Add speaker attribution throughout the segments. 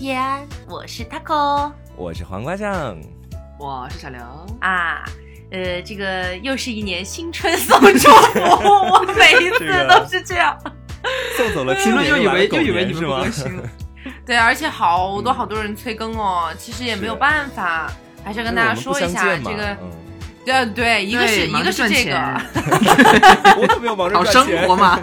Speaker 1: 叶安，我是 taco，
Speaker 2: 我是黄瓜酱，
Speaker 3: 我是小刘
Speaker 1: 啊。呃，这个又是一年新春送祝福，我每一次都是这样，
Speaker 2: 送走了
Speaker 3: 评论 又以为又以为你
Speaker 2: 们不
Speaker 3: 更新了，
Speaker 1: 对，而且好多好多人催更哦，其实也没有办法，还是要跟大家说一下这个。对对，一个是一个是这个，
Speaker 2: 我特别忙着
Speaker 3: 好生活嘛。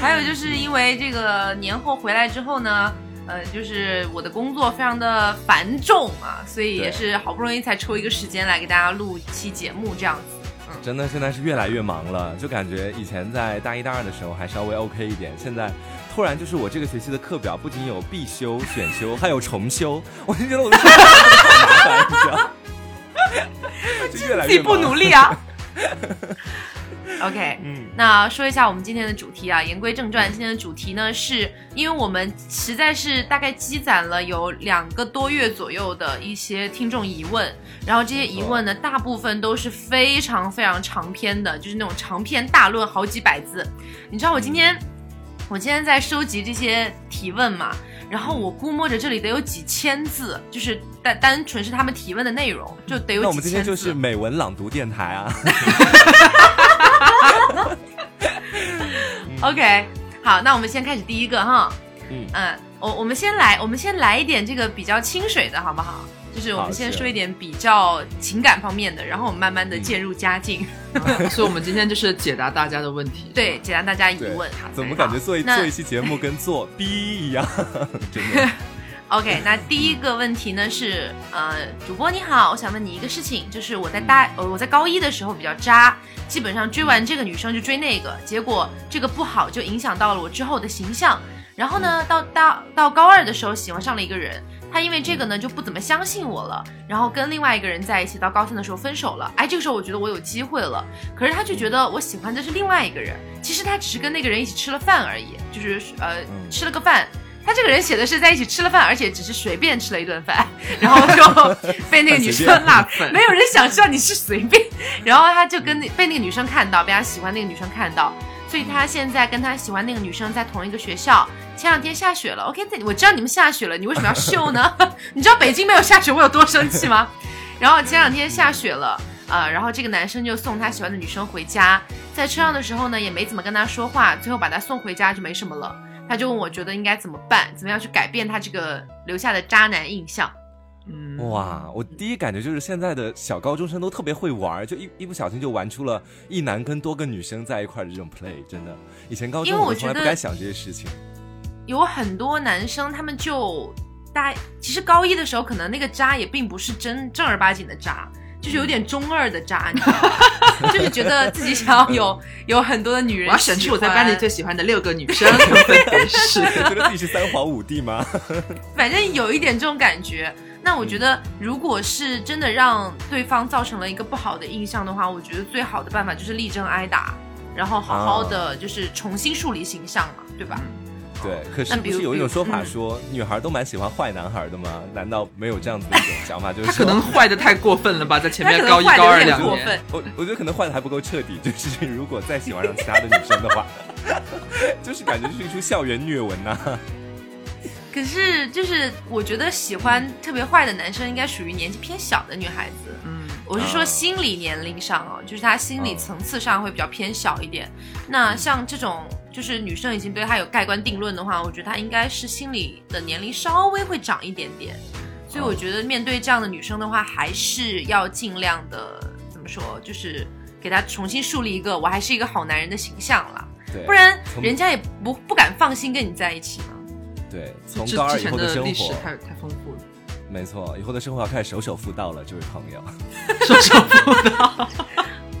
Speaker 1: 还有就是因为这个年后回来之后呢，呃，就是我的工作非常的繁重啊，所以也是好不容易才抽一个时间来给大家录一期节目这样子。
Speaker 2: 嗯，真的现在是越来越忙了，就感觉以前在大一大二的时候还稍微 OK 一点，现在突然就是我这个学期的课表不仅有必修、选修，还有重修，我就觉得我的好麻烦，你知道。
Speaker 1: 自己不努力啊。OK，嗯，那说一下我们今天的主题啊。言归正传，今天的主题呢，是因为我们实在是大概积攒了有两个多月左右的一些听众疑问，然后这些疑问呢，大部分都是非常非常长篇的，就是那种长篇大论，好几百字。你知道我今天，我今天在收集这些提问嘛？然后我估摸着这里得有几千字，就是单单纯是他们提问的内容，就得有。
Speaker 2: 那我们今天就是美文朗读电台啊。
Speaker 1: OK，好，那我们先开始第一个哈。嗯嗯，我我们先来，我们先来一点这个比较清水的好不好？就是我们先说一点比较情感方面的，然后我们慢慢的渐入佳境。
Speaker 3: 所以，我们今天就是解答大家的问题。
Speaker 1: 对，解答大家疑问。
Speaker 2: 怎么感觉做一做一期节目跟做 B 一样？真的。
Speaker 1: OK，那第一个问题呢是，呃，主播你好，我想问你一个事情，就是我在大呃我在高一的时候比较渣，基本上追完这个女生就追那个，结果这个不好就影响到了我之后的形象。然后呢，到大到高二的时候喜欢上了一个人。他因为这个呢就不怎么相信我了，然后跟另外一个人在一起，到高三的时候分手了。哎，这个时候我觉得我有机会了，可是他就觉得我喜欢的是另外一个人，其实他只是跟那个人一起吃了饭而已，就是呃吃了个饭。他这个人写的是在一起吃了饭，而且只是随便吃了一顿饭，然后就被那个女生辣粉，没有人想知道你是随便，然后他就跟那被那个女生看到，被他喜欢那个女生看到。所以他现在跟他喜欢那个女生在同一个学校。前两天下雪了，OK，我知道你们下雪了，你为什么要秀呢？你知道北京没有下雪我有多生气吗？然后前两天下雪了，呃，然后这个男生就送他喜欢的女生回家，在车上的时候呢，也没怎么跟他说话，最后把他送回家就没什么了。他就问我觉得应该怎么办，怎么样去改变他这个留下的渣男印象。
Speaker 2: 嗯哇，我第一感觉就是现在的小高中生都特别会玩，就一一不小心就玩出了一男跟多个女生在一块的这种 play，真的。以前高中我从来不敢想这些事情。
Speaker 1: 有很多男生他们就大，其实高一的时候可能那个渣也并不是真正儿八经的渣，就是有点中二的渣，你知道吗？就是觉得自己想要有 有很多的女人，
Speaker 3: 我要选出我在班里最喜欢的六个女生，
Speaker 2: 是觉得自己是三皇五帝吗？
Speaker 1: 反正有一点这种感觉。那我觉得，如果是真的让对方造成了一个不好的印象的话，我觉得最好的办法就是力争挨打，然后好好的就是重新树立形象嘛，对吧？
Speaker 2: 对。可是不是有一种说法说，女孩都蛮喜欢坏男孩的吗？难道没有这样子的一种想法？就是他
Speaker 3: 可能坏的太过分了吧，在前面高一高二两年，
Speaker 2: 我我觉得可能坏的还不够彻底。就是如果再喜欢上其他的女生的话，就是感觉是一出校园虐文呐。
Speaker 1: 可是，就是我觉得喜欢特别坏的男生，应该属于年纪偏小的女孩子。嗯，我是说心理年龄上哦，就是他心理层次上会比较偏小一点。那像这种，就是女生已经对他有盖棺定论的话，我觉得他应该是心理的年龄稍微会长一点点。所以我觉得面对这样的女生的话，还是要尽量的怎么说，就是给他重新树立一个我还是一个好男人的形象了。不然人家也不不敢放心跟你在一起嘛。
Speaker 2: 对，从高二以后的生活
Speaker 3: 太太丰富了。
Speaker 2: 没错，以后的生活要开始守守妇道了，这位朋友。
Speaker 3: 守守妇道。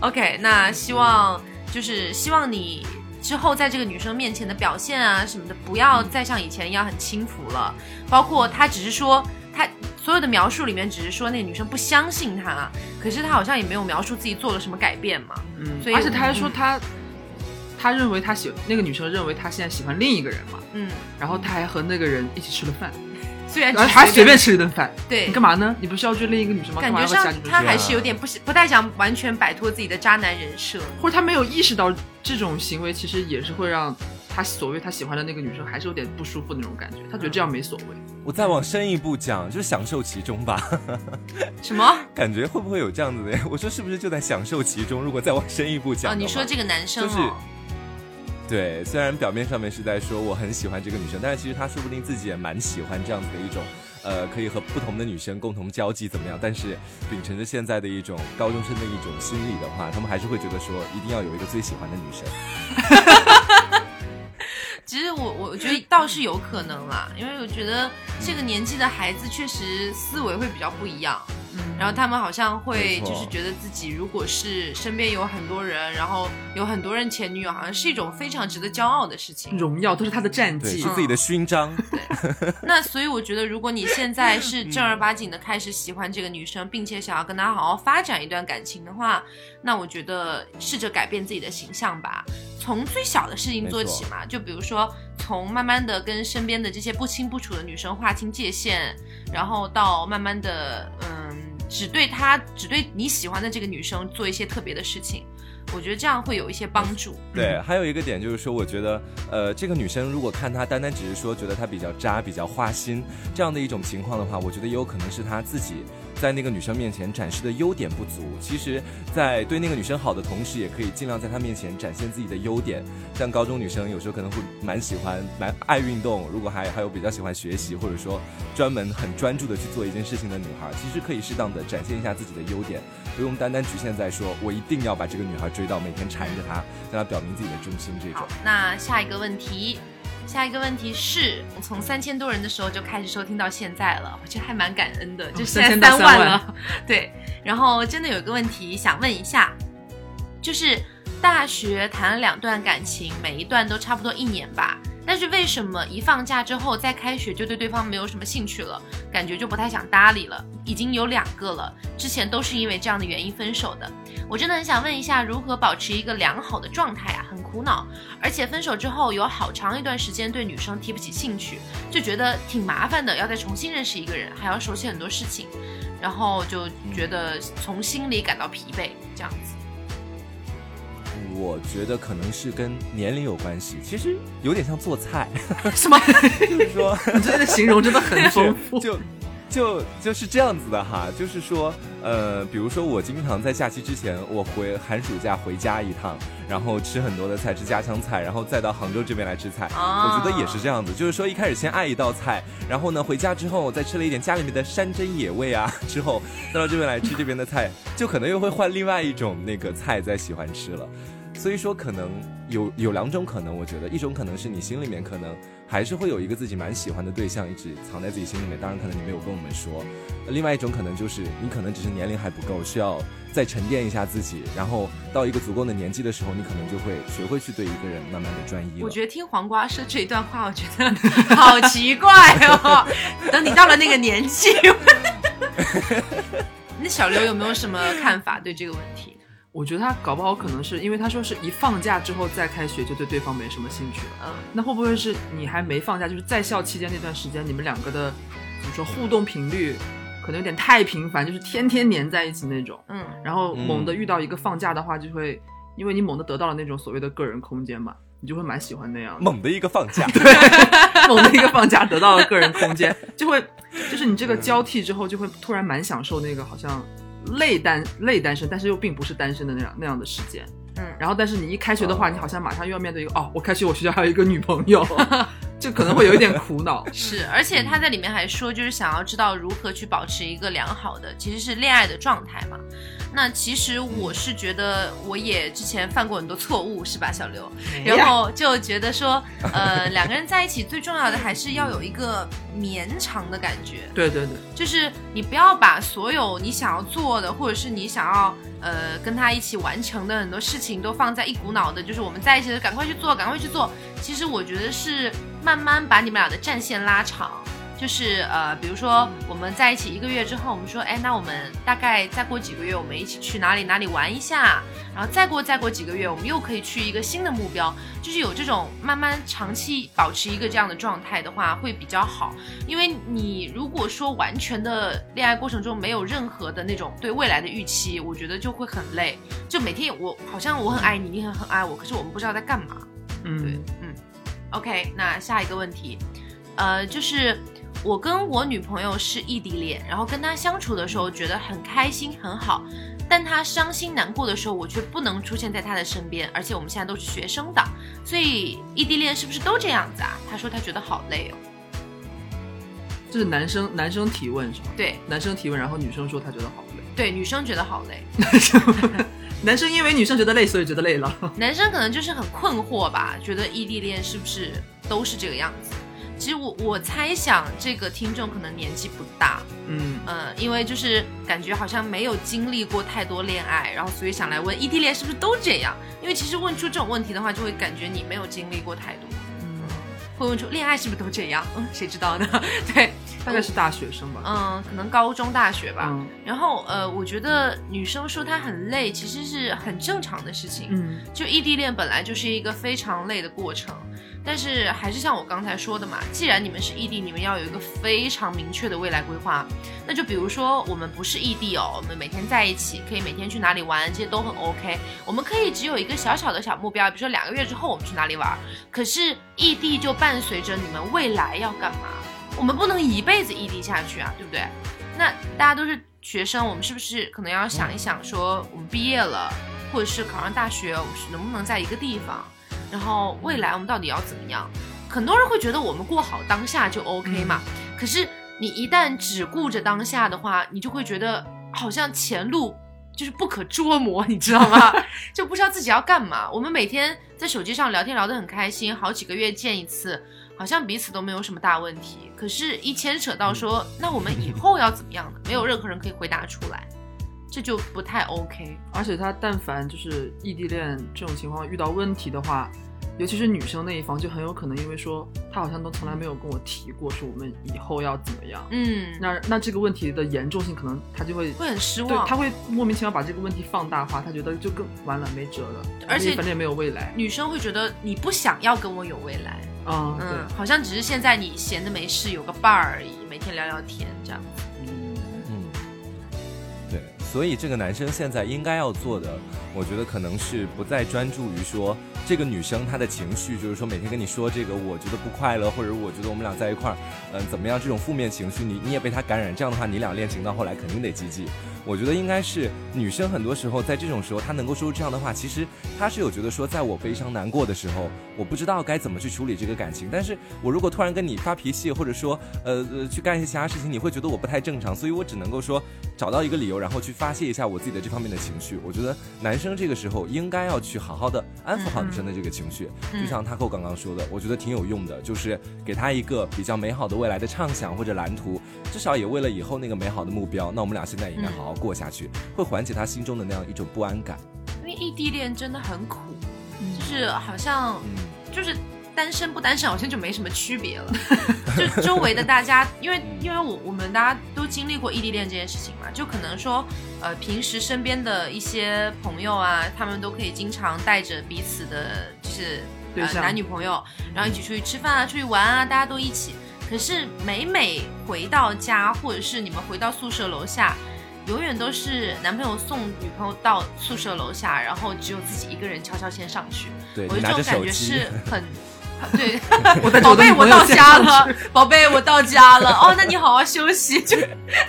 Speaker 1: OK，那希望就是希望你之后在这个女生面前的表现啊什么的，不要再像以前一样很轻浮了。包括他只是说他所有的描述里面只是说那个女生不相信他，可是他好像也没有描述自己做了什么改变嘛。嗯，所以
Speaker 3: 而且他还说他。他认为他喜那个女生认为他现在喜欢另一个人嘛，嗯，然后他还和那个人一起吃了饭，
Speaker 1: 虽然
Speaker 3: 还随便吃一顿饭，
Speaker 1: 对
Speaker 3: 你干嘛呢？你不是要追另一个女生吗？
Speaker 1: 感觉上他还是有点不不太想完全摆脱自己的渣男人设，
Speaker 3: 或者他没有意识到这种行为其实也是会让他所谓他喜欢的那个女生还是有点不舒服那种感觉，他觉得这样没所谓。
Speaker 2: 我再往深一步讲，就是享受其中吧。
Speaker 1: 什 么？
Speaker 2: 感觉会不会有这样子的？我说是不是就在享受其中？如果再往深一步讲，
Speaker 1: 哦，你说这个男生
Speaker 2: 就是，对，虽然表面上面是在说我很喜欢这个女生，但是其实他说不定自己也蛮喜欢这样子的一种，呃，可以和不同的女生共同交际怎么样？但是秉承着现在的一种高中生的一种心理的话，他们还是会觉得说一定要有一个最喜欢的女生。
Speaker 1: 其实我我觉得倒是有可能啦，因为我觉得这个年纪的孩子确实思维会比较不一样，嗯，然后他们好像会就是觉得自己如果是身边有很多人，然后有很多人前女友，好像是一种非常值得骄傲的事情，
Speaker 3: 荣耀都是他的战，绩。
Speaker 2: 是。自己的勋章。
Speaker 1: 对，那所以我觉得，如果你现在是正儿八经的开始喜欢这个女生，并且想要跟她好好发展一段感情的话，那我觉得试着改变自己的形象吧，从最小的事情做起嘛，就比如说从慢慢的跟身边的这些不清不楚的女生划清界限，然后到慢慢的，嗯，只对她，只对你喜欢的这个女生做一些特别的事情。我觉得这样会有一些帮助。
Speaker 2: 对，还有一个点就是说，我觉得，呃，这个女生如果看她单单只是说觉得她比较渣、比较花心这样的一种情况的话，我觉得也有可能是她自己在那个女生面前展示的优点不足。其实，在对那个女生好的同时，也可以尽量在她面前展现自己的优点。像高中女生有时候可能会蛮喜欢、蛮爱运动，如果还还有比较喜欢学习，或者说专门很专注的去做一件事情的女孩，其实可以适当的展现一下自己的优点，不用单单局限在说我一定要把这个女孩追到，每天缠着她，向她表明自己的忠心这种。，
Speaker 1: 那下一个问题，下一个问题是我从三千多人的时候就开始收听到现在了，我觉得还蛮感恩的，就现在三万
Speaker 3: 3万
Speaker 1: 了。对，然后真的有一个问题想问一下，就是大学谈了两段感情，每一段都差不多一年吧。但是为什么一放假之后再开学就对对方没有什么兴趣了，感觉就不太想搭理了？已经有两个了，之前都是因为这样的原因分手的。我真的很想问一下，如何保持一个良好的状态啊？很苦恼，而且分手之后有好长一段时间对女生提不起兴趣，就觉得挺麻烦的，要再重新认识一个人，还要熟悉很多事情，然后就觉得从心里感到疲惫，这样子。
Speaker 2: 我觉得可能是跟年龄有关系，其实有点像做菜，
Speaker 1: 什么？
Speaker 2: 就是说。
Speaker 3: 你这个形容真的很丰富。
Speaker 2: 就就就是这样子的哈，就是说，呃，比如说我经常在假期之前，我回寒暑假回家一趟，然后吃很多的菜，吃家乡菜，然后再到杭州这边来吃菜。
Speaker 1: 啊
Speaker 2: 我觉得也是这样子，就是说一开始先爱一道菜，然后呢回家之后再吃了一点家里面的山珍野味啊，之后再到这边来吃这边的菜，就可能又会换另外一种那个菜再喜欢吃了。所以说，可能有有两种可能，我觉得一种可能是你心里面可能还是会有一个自己蛮喜欢的对象，一直藏在自己心里面，当然可能你没有跟我们说。另外一种可能就是你可能只是年龄还不够，需要再沉淀一下自己，然后到一个足够的年纪的时候，你可能就会学会去对一个人慢慢的专一了。
Speaker 1: 我觉得听黄瓜说这一段话，我觉得好奇怪哦。等你到了那个年纪，那小刘有没有什么看法对这个问题？
Speaker 3: 我觉得他搞不好可能是因为他说是一放假之后再开学就对对方没什么兴趣了。
Speaker 1: 嗯，
Speaker 3: 那会不会是你还没放假，就是在校期间那段时间，你们两个的怎么说互动频率可能有点太频繁，就是天天黏在一起那种。
Speaker 1: 嗯，
Speaker 3: 然后
Speaker 2: 嗯
Speaker 3: 猛地遇到一个放假的话，就会因为你猛地得到了那种所谓的个人空间嘛，你就会蛮喜欢那样的。
Speaker 2: 猛的一个放假，对
Speaker 3: 猛的一个放假得到了个人空间，就会就是你这个交替之后，就会突然蛮享受那个好像类单类单身，但是又并不是单身的那样那样的时间。
Speaker 1: 嗯。
Speaker 3: 然后但是你一开学的话，
Speaker 2: 哦。
Speaker 3: 你好像马上又要面对一个哦，我开学我学校还有一个女朋友，就可能会有一点苦恼。
Speaker 1: 是，而且他在里面还说，就是想要知道如何去保持一个良好的，其实是恋爱的状态嘛。那其实我是觉得，我也之前犯过很多错误，是吧，小刘？然后就觉得说，呃，两个人在一起最重要的还是要有一个绵长的感觉。
Speaker 3: 对对对，
Speaker 1: 就是你不要把所有你想要做的，或者是你想要呃跟他一起完成的很多事情，都放在一股脑的，就是我们在一起的，赶快去做，赶快去做。其实我觉得是慢慢把你们俩的战线拉长。就是呃，比如说我们在一起一个月之后，我们说，哎，那我们大概再过几个月，我们一起去哪里哪里玩一下，然后再过再过几个月，我们又可以去一个新的目标，就是有这种慢慢长期保持一个这样的状态的话，会比较好。因为你如果说完全的恋爱过程中没有任何的那种对未来的预期，我觉得就会很累。就每天我好像我很爱你，你很很爱我，可是我们不知道在干嘛。
Speaker 3: 嗯，，
Speaker 1: 嗯，OK，那下一个问题，呃，就是我跟我女朋友是异地恋，然后跟她相处的时候觉得很开心很好，但她伤心难过的时候，我却不能出现在她的身边，而且我们现在都是学生党，所以异地恋是不是都这样子啊？她说她觉得好累哦。
Speaker 3: 这是男生男生提问是吗？
Speaker 1: 对
Speaker 3: 男生提问，然后女生说她觉得好累。
Speaker 1: 对，女生觉得好累，
Speaker 3: 男生因为女生觉得累，所以觉得累了。
Speaker 1: 男生可能就是很困惑吧，觉得异地恋是不是都是这个样子？其实我我猜想这个听众可能年纪不大，
Speaker 3: 嗯，
Speaker 1: 呃，因为就是感觉好像没有经历过太多恋爱，然后所以想来问异地恋是不是都这样？因为其实问出这种问题的话，就会感觉你没有经历过太多，
Speaker 3: 嗯
Speaker 1: 会问出恋爱是不是都这样？嗯，谁知道呢？对，
Speaker 3: 大概是大学生吧。
Speaker 1: 嗯，可能高中、大学吧。
Speaker 3: 嗯
Speaker 1: 然后呃，我觉得女生说她很累，其实是很正常的事情。
Speaker 3: 嗯
Speaker 1: 就异地恋本来就是一个非常累的过程，但是还是像我刚才说的嘛，既然你们是异地，你们要有一个非常明确的未来规划。那就比如说我们不是异地哦，我们每天在一起，可以每天去哪里玩，这些都很 OK。我们可以只有一个小小的小目标，比如说两个月之后我们去哪里玩。可是异地就伴随着你们未来要干嘛，我们不能一辈子异地下去啊，对不对？那大家都是学生，我们是不是可能要想一想，说我们毕业了，或者是考上大学，我们能不能在一个地方？然后未来我们到底要怎么样？很多人会觉得我们过好当下就 OK 嘛，可是你一旦只顾着当下的话，你就会觉得好像前路就是不可捉摸，你知道吗？就不知道自己要干嘛。我们每天在手机上聊天聊得很开心，好几个月见一次，好像彼此都没有什么大问题。可是，一牵扯到说，那我们以后要怎么样呢？没有任何人可以回答出来，这就不太 OK。
Speaker 3: 而且他但凡就是异地恋这种情况遇到问题的话，尤其是女生那一方，就很有可能因为说他好像都从来没有跟我提过说我们以后要怎么样。
Speaker 1: 嗯，
Speaker 3: 那那这个问题的严重性，可能他就会
Speaker 1: 会很失望。
Speaker 3: 对他会莫名其妙把这个问题放大化，他觉得就更完了没辙了，
Speaker 1: 而且
Speaker 3: 反正也没有未来。
Speaker 1: 女生会觉得你不想要跟我有未来，
Speaker 3: 啊、
Speaker 1: 嗯，
Speaker 3: 对，
Speaker 1: 好像只是现在你闲的没事，有个伴儿而已，每天聊聊天这样。
Speaker 3: 嗯，
Speaker 2: 嗯，对，所以这个男生现在应该要做的，我觉得可能是不再专注于说这个女生她的情绪，就是说每天跟你说这个我觉得不快乐，或者我觉得我们俩在一块儿，嗯、怎么样这种负面情绪，你你也被他感染，这样的话你俩恋情到后来肯定得积极。我觉得应该是女生很多时候在这种时候，她能够说出这样的话，其实她是有觉得说，在我悲伤难过的时候，我不知道该怎么去处理这个感情。但是我如果突然跟你发脾气，或者说呃呃去干一些其他事情，你会觉得我不太正常，所以我只能够说找到一个理由，然后去发泄一下我自己的这方面的情绪。我觉得男生这个时候应该要去好好的安抚好女生的这个情绪，
Speaker 1: 嗯
Speaker 2: 就像他扣刚刚说的，我觉得挺有用的，就是给他一个比较美好的未来的畅想或者蓝图，至少也为了以后那个美好的目标，那我们俩现在也应该好好过下去，会缓解他心中的那样一种不安感。
Speaker 1: 因为异地恋真的很苦，
Speaker 3: 嗯
Speaker 1: 就是好像
Speaker 2: 嗯，
Speaker 1: 就是单身不单身好像就没什么区别了。就周围的大家，因为因为我我们大家都经历过异地恋这件事情嘛，就可能说，呃，平时身边的一些朋友啊，他们都可以经常带着彼此的，就是呃男女朋友，然后一起出去吃饭啊，出去玩啊，大家都一起。可是每每回到家，或者是你们回到宿舍楼下，永远都是男朋友送女朋友到宿舍楼下，然后只有自己一个人悄悄先上去。
Speaker 2: 对
Speaker 1: 我觉得这种感觉是，很，对，宝贝，我到家了，宝贝，我到家了。哦，那你好好休息，就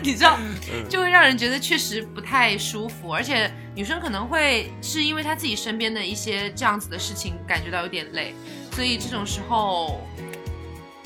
Speaker 1: 你知道，
Speaker 2: 嗯
Speaker 1: 就会让人觉得确实不太舒服，而且女生可能会是因为她自己身边的一些这样子的事情感觉到有点累，所以这种时候。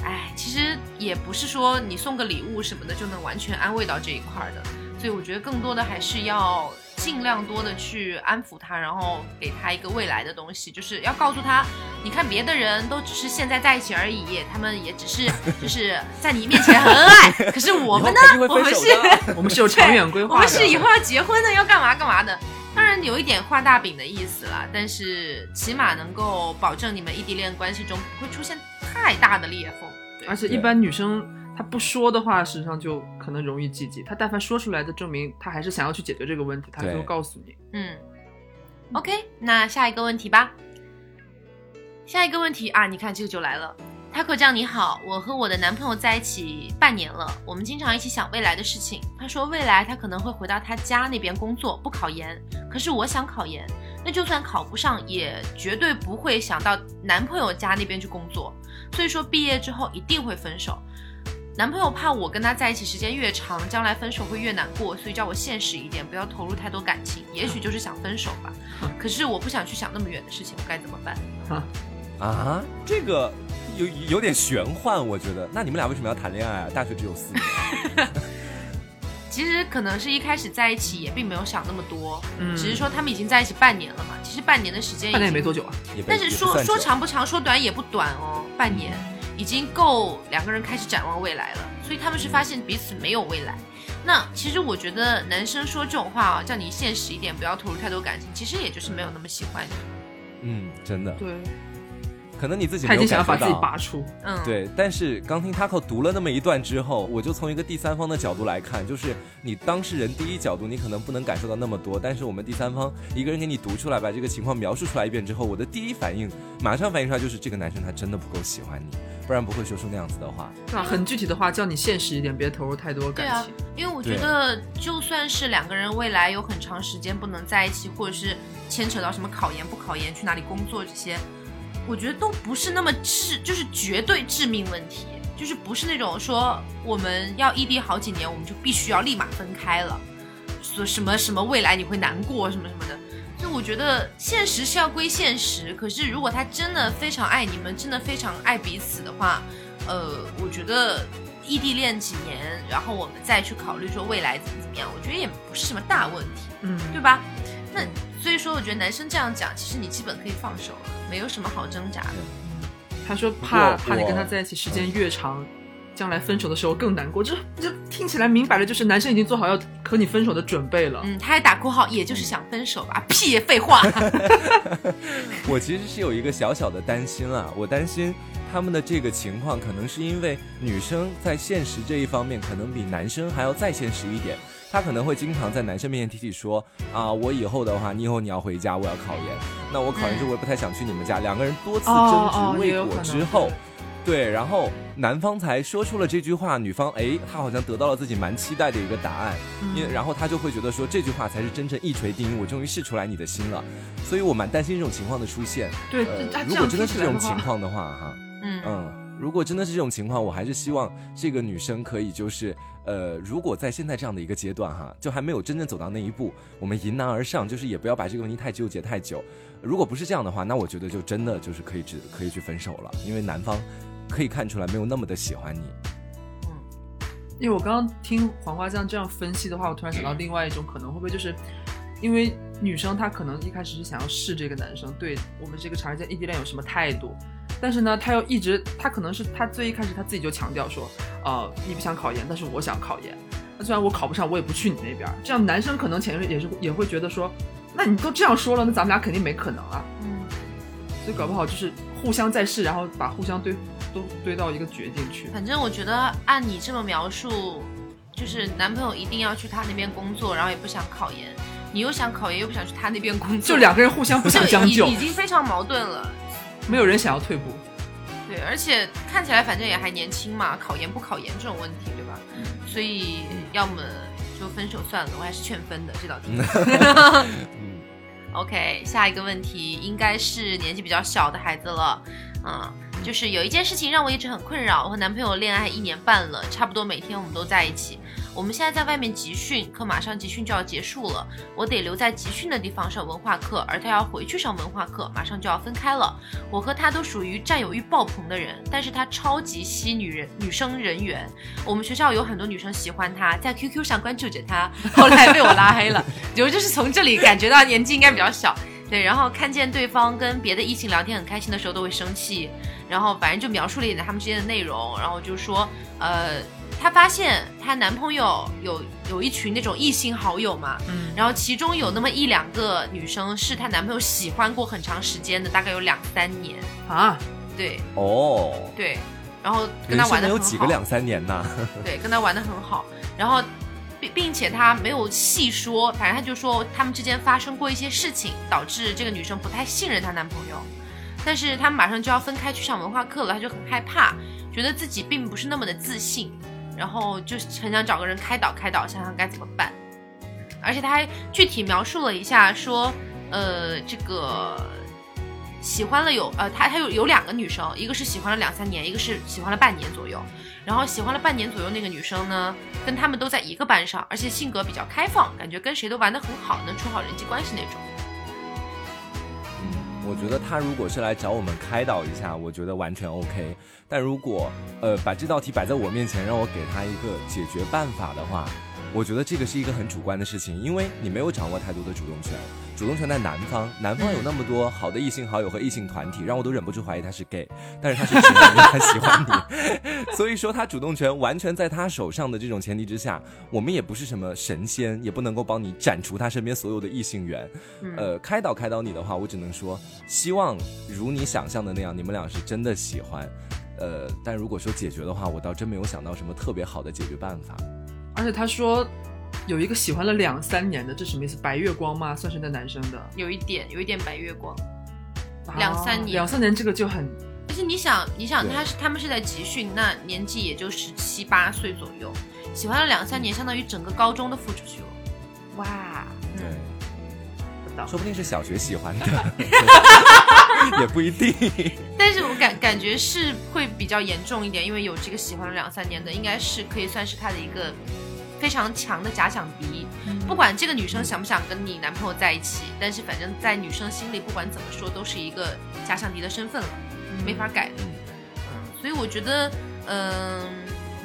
Speaker 1: 哎，其实也不是说你送个礼物什么的就能完全安慰到这一块儿的，所以我觉得更多的还是要尽量多的去安抚他，然后给他一个未来的东西，就是要告诉他，你看别的人都只是现在在一起而已，他们也只是 就是在你面前很恩爱，可是我们呢我们是。
Speaker 3: 我们是有长远规划的。
Speaker 1: 们是以后要结婚的，要干嘛干嘛的。当然有一点画大饼的意思啦，但是起码能够保证你们异地恋关系中不会出现太大的裂缝。
Speaker 3: 而且一般女生她不说的话，实际上就可能容易积极。他但凡说出来的，证明他还是想要去解决这个问题，他就会告诉你。
Speaker 1: 嗯，OK，那下一个问题吧。下一个问题啊，你看这个就来了。Taco 酱你好，我和我的男朋友在一起半年了，我们经常一起想未来的事情。他说未来他可能会回到他家那边工作，不考研。可是我想考研，那就算考不上，也绝对不会想到男朋友家那边去工作。所以说毕业之后一定会分手。男朋友怕我跟他在一起时间越长，将来分手会越难过，所以叫我现实一点，不要投入太多感情。也许就是想分手吧。可是我不想去想那么远的事情，我该怎么办？
Speaker 2: 啊，这个有有点玄幻，我觉得。那你们俩为什么要谈恋爱啊？大学只有四年。
Speaker 1: 其实可能是一开始在一起也并没有想那么多，
Speaker 3: 嗯
Speaker 1: 只是说他们已经在一起半年了嘛。其实半年的时间
Speaker 3: 半年也没多久啊。
Speaker 1: 但是说说长不长，说短也不短哦，半年已经够两个人开始展望未来了。所以他们是发现彼此没有未来。那其实我觉得男生说这种话啊，叫你现实一点，不要投入太多感情，其实也就是没有那么喜欢你。
Speaker 2: 嗯，真的，
Speaker 3: 对，
Speaker 2: 可能你自己没有
Speaker 3: 想要把自己
Speaker 2: 感受到。
Speaker 3: 拔出。
Speaker 1: 嗯，，
Speaker 2: 对，但是刚听 Taco 读了那么一段之后，我就从一个第三方的角度来看，就是你当事人第一角度，你可能不能感受到那么多，但是我们第三方一个人给你读出来，把这个情况描述出来一遍之后，我的第一反应马上反应出来就是这个男生他真的不够喜欢你，不然不会说出那样子的话。
Speaker 3: 对吧？很具体的话，叫你现实一点，别投入太多
Speaker 1: 对啊
Speaker 3: 感情。，
Speaker 1: 因为我觉得就算是两个人未来有很长时间不能在一起，或者是牵扯到什么考研不考研、去哪里工作这些，我觉得都不是那么致，就是绝对致命问题，就是不是那种说我们要异地好几年，我们就必须要立马分开了，说什么什么未来你会难过什么什么的。就我觉得现实是要归现实，可是如果他真的非常爱你们，真的非常爱彼此的话，呃，我觉得异地恋几年，然后我们再去考虑说未来怎么怎么样，我觉得也不是什么大问题，
Speaker 3: 嗯，
Speaker 1: 对吧？那所以说，我觉得男生这样讲，其实你基本可以放手了，没有什么好挣扎的。
Speaker 3: 他说怕怕你跟他在一起时间越长，将来分手的时候更难过。这这听起来明摆了，就是男生已经做好要和你分手的准备了。
Speaker 1: 嗯，他还打括号，也就是想分手吧？屁，废话。
Speaker 2: 我其实是有一个小小的担心啊，我担心他们的这个情况，可能是因为女生在现实这一方面，可能比男生还要再现实一点。她可能会经常在男生面前提起说啊，我以后的话，你以后你要回家，我要考研。那我考研之后，我也不太想去你们家。两个人多次争执未果之后，对，然后男方才说出了这句话，女方哎，她好像得到了自己蛮期待的一个答案，因为然后她就会觉得说这句话才是真正一锤定音，我终于试出来你的心了。所以我蛮担心这种情况的出现。
Speaker 3: 对，
Speaker 2: 如果真的是这种情，况的话，哈，
Speaker 1: 嗯
Speaker 2: 嗯，如果真的是这种情况，我还是希望这个女生可以就是，呃，如果在现在这样的一个阶段哈，就还没有真正走到那一步，我们迎难而上，就是也不要把这个问题太纠结太久。如果不是这样的话，那我觉得就真的就是可以只可以去分手了，因为男方可以看出来没有那么的喜欢你。
Speaker 3: 嗯因为我刚刚听黄瓜酱这样分析的话，我突然想到另外一种可能，会不会就是因为女生她可能一开始是想要试这个男生对我们这个长时间异地恋有什么态度，但是呢，他又一直，他可能是他最一开始他自己就强调说，呃，你不想考研，但是我想考研，那虽然我考不上，我也不去你那边，这样男生可能潜意识也是也会觉得说，那你都这样说了，那咱们俩肯定没可能啊，
Speaker 1: 嗯，
Speaker 3: 所以搞不好就是互相在试，然后把互相堆都堆到一个绝境去。
Speaker 1: 反正我觉得按你这么描述，就是男朋友一定要去他那边工作，然后也不想考研，你又想考研又不想去他那边工作，
Speaker 3: 就两个人互相不想将就
Speaker 1: 已，经非常矛盾了。
Speaker 3: 没有人想要退步。
Speaker 1: 对，而且看起来反正也还年轻嘛，考研不考研这种问题，对吧？所以要么就分手算了，我还是劝分的这道题。
Speaker 2: 嗯，
Speaker 1: OK，下一个问题应该是年纪比较小的孩子了，嗯，就是有一件事情让我一直很困扰。我和男朋友恋爱一年半了，差不多每天我们都在一起。我们现在在外面集训，可马上集训就要结束了，我得留在集训的地方上文化课，而他要回去上文化课，马上就要分开了。我和他都属于占有欲爆棚的人，但是他超级吸女人女生人缘。我们学校有很多女生喜欢他，在 QQ 上关注着他，后来被我拉黑了。就就是从这里感觉到年纪应该比较小，对，然后看见对方跟别的异性聊天很开心的时候都会生气，然后反正就描述了一点他们之间的内容，然后就说，呃，她发现她男朋友有有一群那种异性好友嘛，
Speaker 3: 嗯，
Speaker 1: 然后其中有那么一两个女生是她男朋友喜欢过很长时间的，大概有两三年，
Speaker 3: 啊，
Speaker 1: 对。
Speaker 2: 哦，
Speaker 1: 对，然后跟
Speaker 2: 人生
Speaker 1: 他玩的很好，
Speaker 2: 有几个两三年呐？
Speaker 1: 对，跟她玩的很好，然后并并且他没有细说，反正他就说他们之间发生过一些事情，导致这个女生不太信任她男朋友。但是他们马上就要分开去上文化课了，她就很害怕，觉得自己并不是那么的自信，然后就很想找个人开导开导，想想该怎么办。而且他还具体描述了一下说。呃，这个喜欢了有呃，他他有有两个女生，一个是喜欢了两三年，一个是喜欢了半年左右。然后喜欢了半年左右那个女生呢，跟他们都在一个班上，而且性格比较开放，感觉跟谁都玩得很好，能处好人际关系那种。
Speaker 2: 我觉得他如果是来找我们开导一下，我觉得完全 OK。但如果呃把这道题摆在我面前，让我给他一个解决办法的话。我觉得这个是一个很主观的事情，因为你没有掌握太多的主动权，主动权在男方，男方有那么多好的异性好友和异性团体，让我都忍不住怀疑他是 gay，但是他是直男，他喜欢你，所以说他主动权完全在他手上的这种前提之下，我们也不是什么神仙，也不能够帮你斩除他身边所有的异性缘，呃，开导开导你的话，我只能说，希望如你想象的那样，你们俩是真的喜欢，呃，但如果说解决的话，我倒真没有想到什么特别好的解决办法。
Speaker 3: 而且他说，有一个喜欢了两三年的，这什么意思？白月光吗？算是那男生的？
Speaker 1: 有一点，有一点白月光。两三年，
Speaker 3: 两三年这个就很。
Speaker 1: 而且你想，你想他是他们是在集训，那年纪也就十七八岁左右，喜欢了两三年，相当于整个高中都付出去了。哇，
Speaker 2: 对，说不定是小学喜欢的，也不一定。
Speaker 1: 但是我感感觉是会比较严重一点，因为有这个喜欢了两三年的，应该是可以算是他的一个非常强的假想敌。不管这个女生想不想跟你男朋友在一起，但是反正在女生心里，不管怎么说都是一个假想敌的身份了，没法改。嗯，所以我觉得，嗯，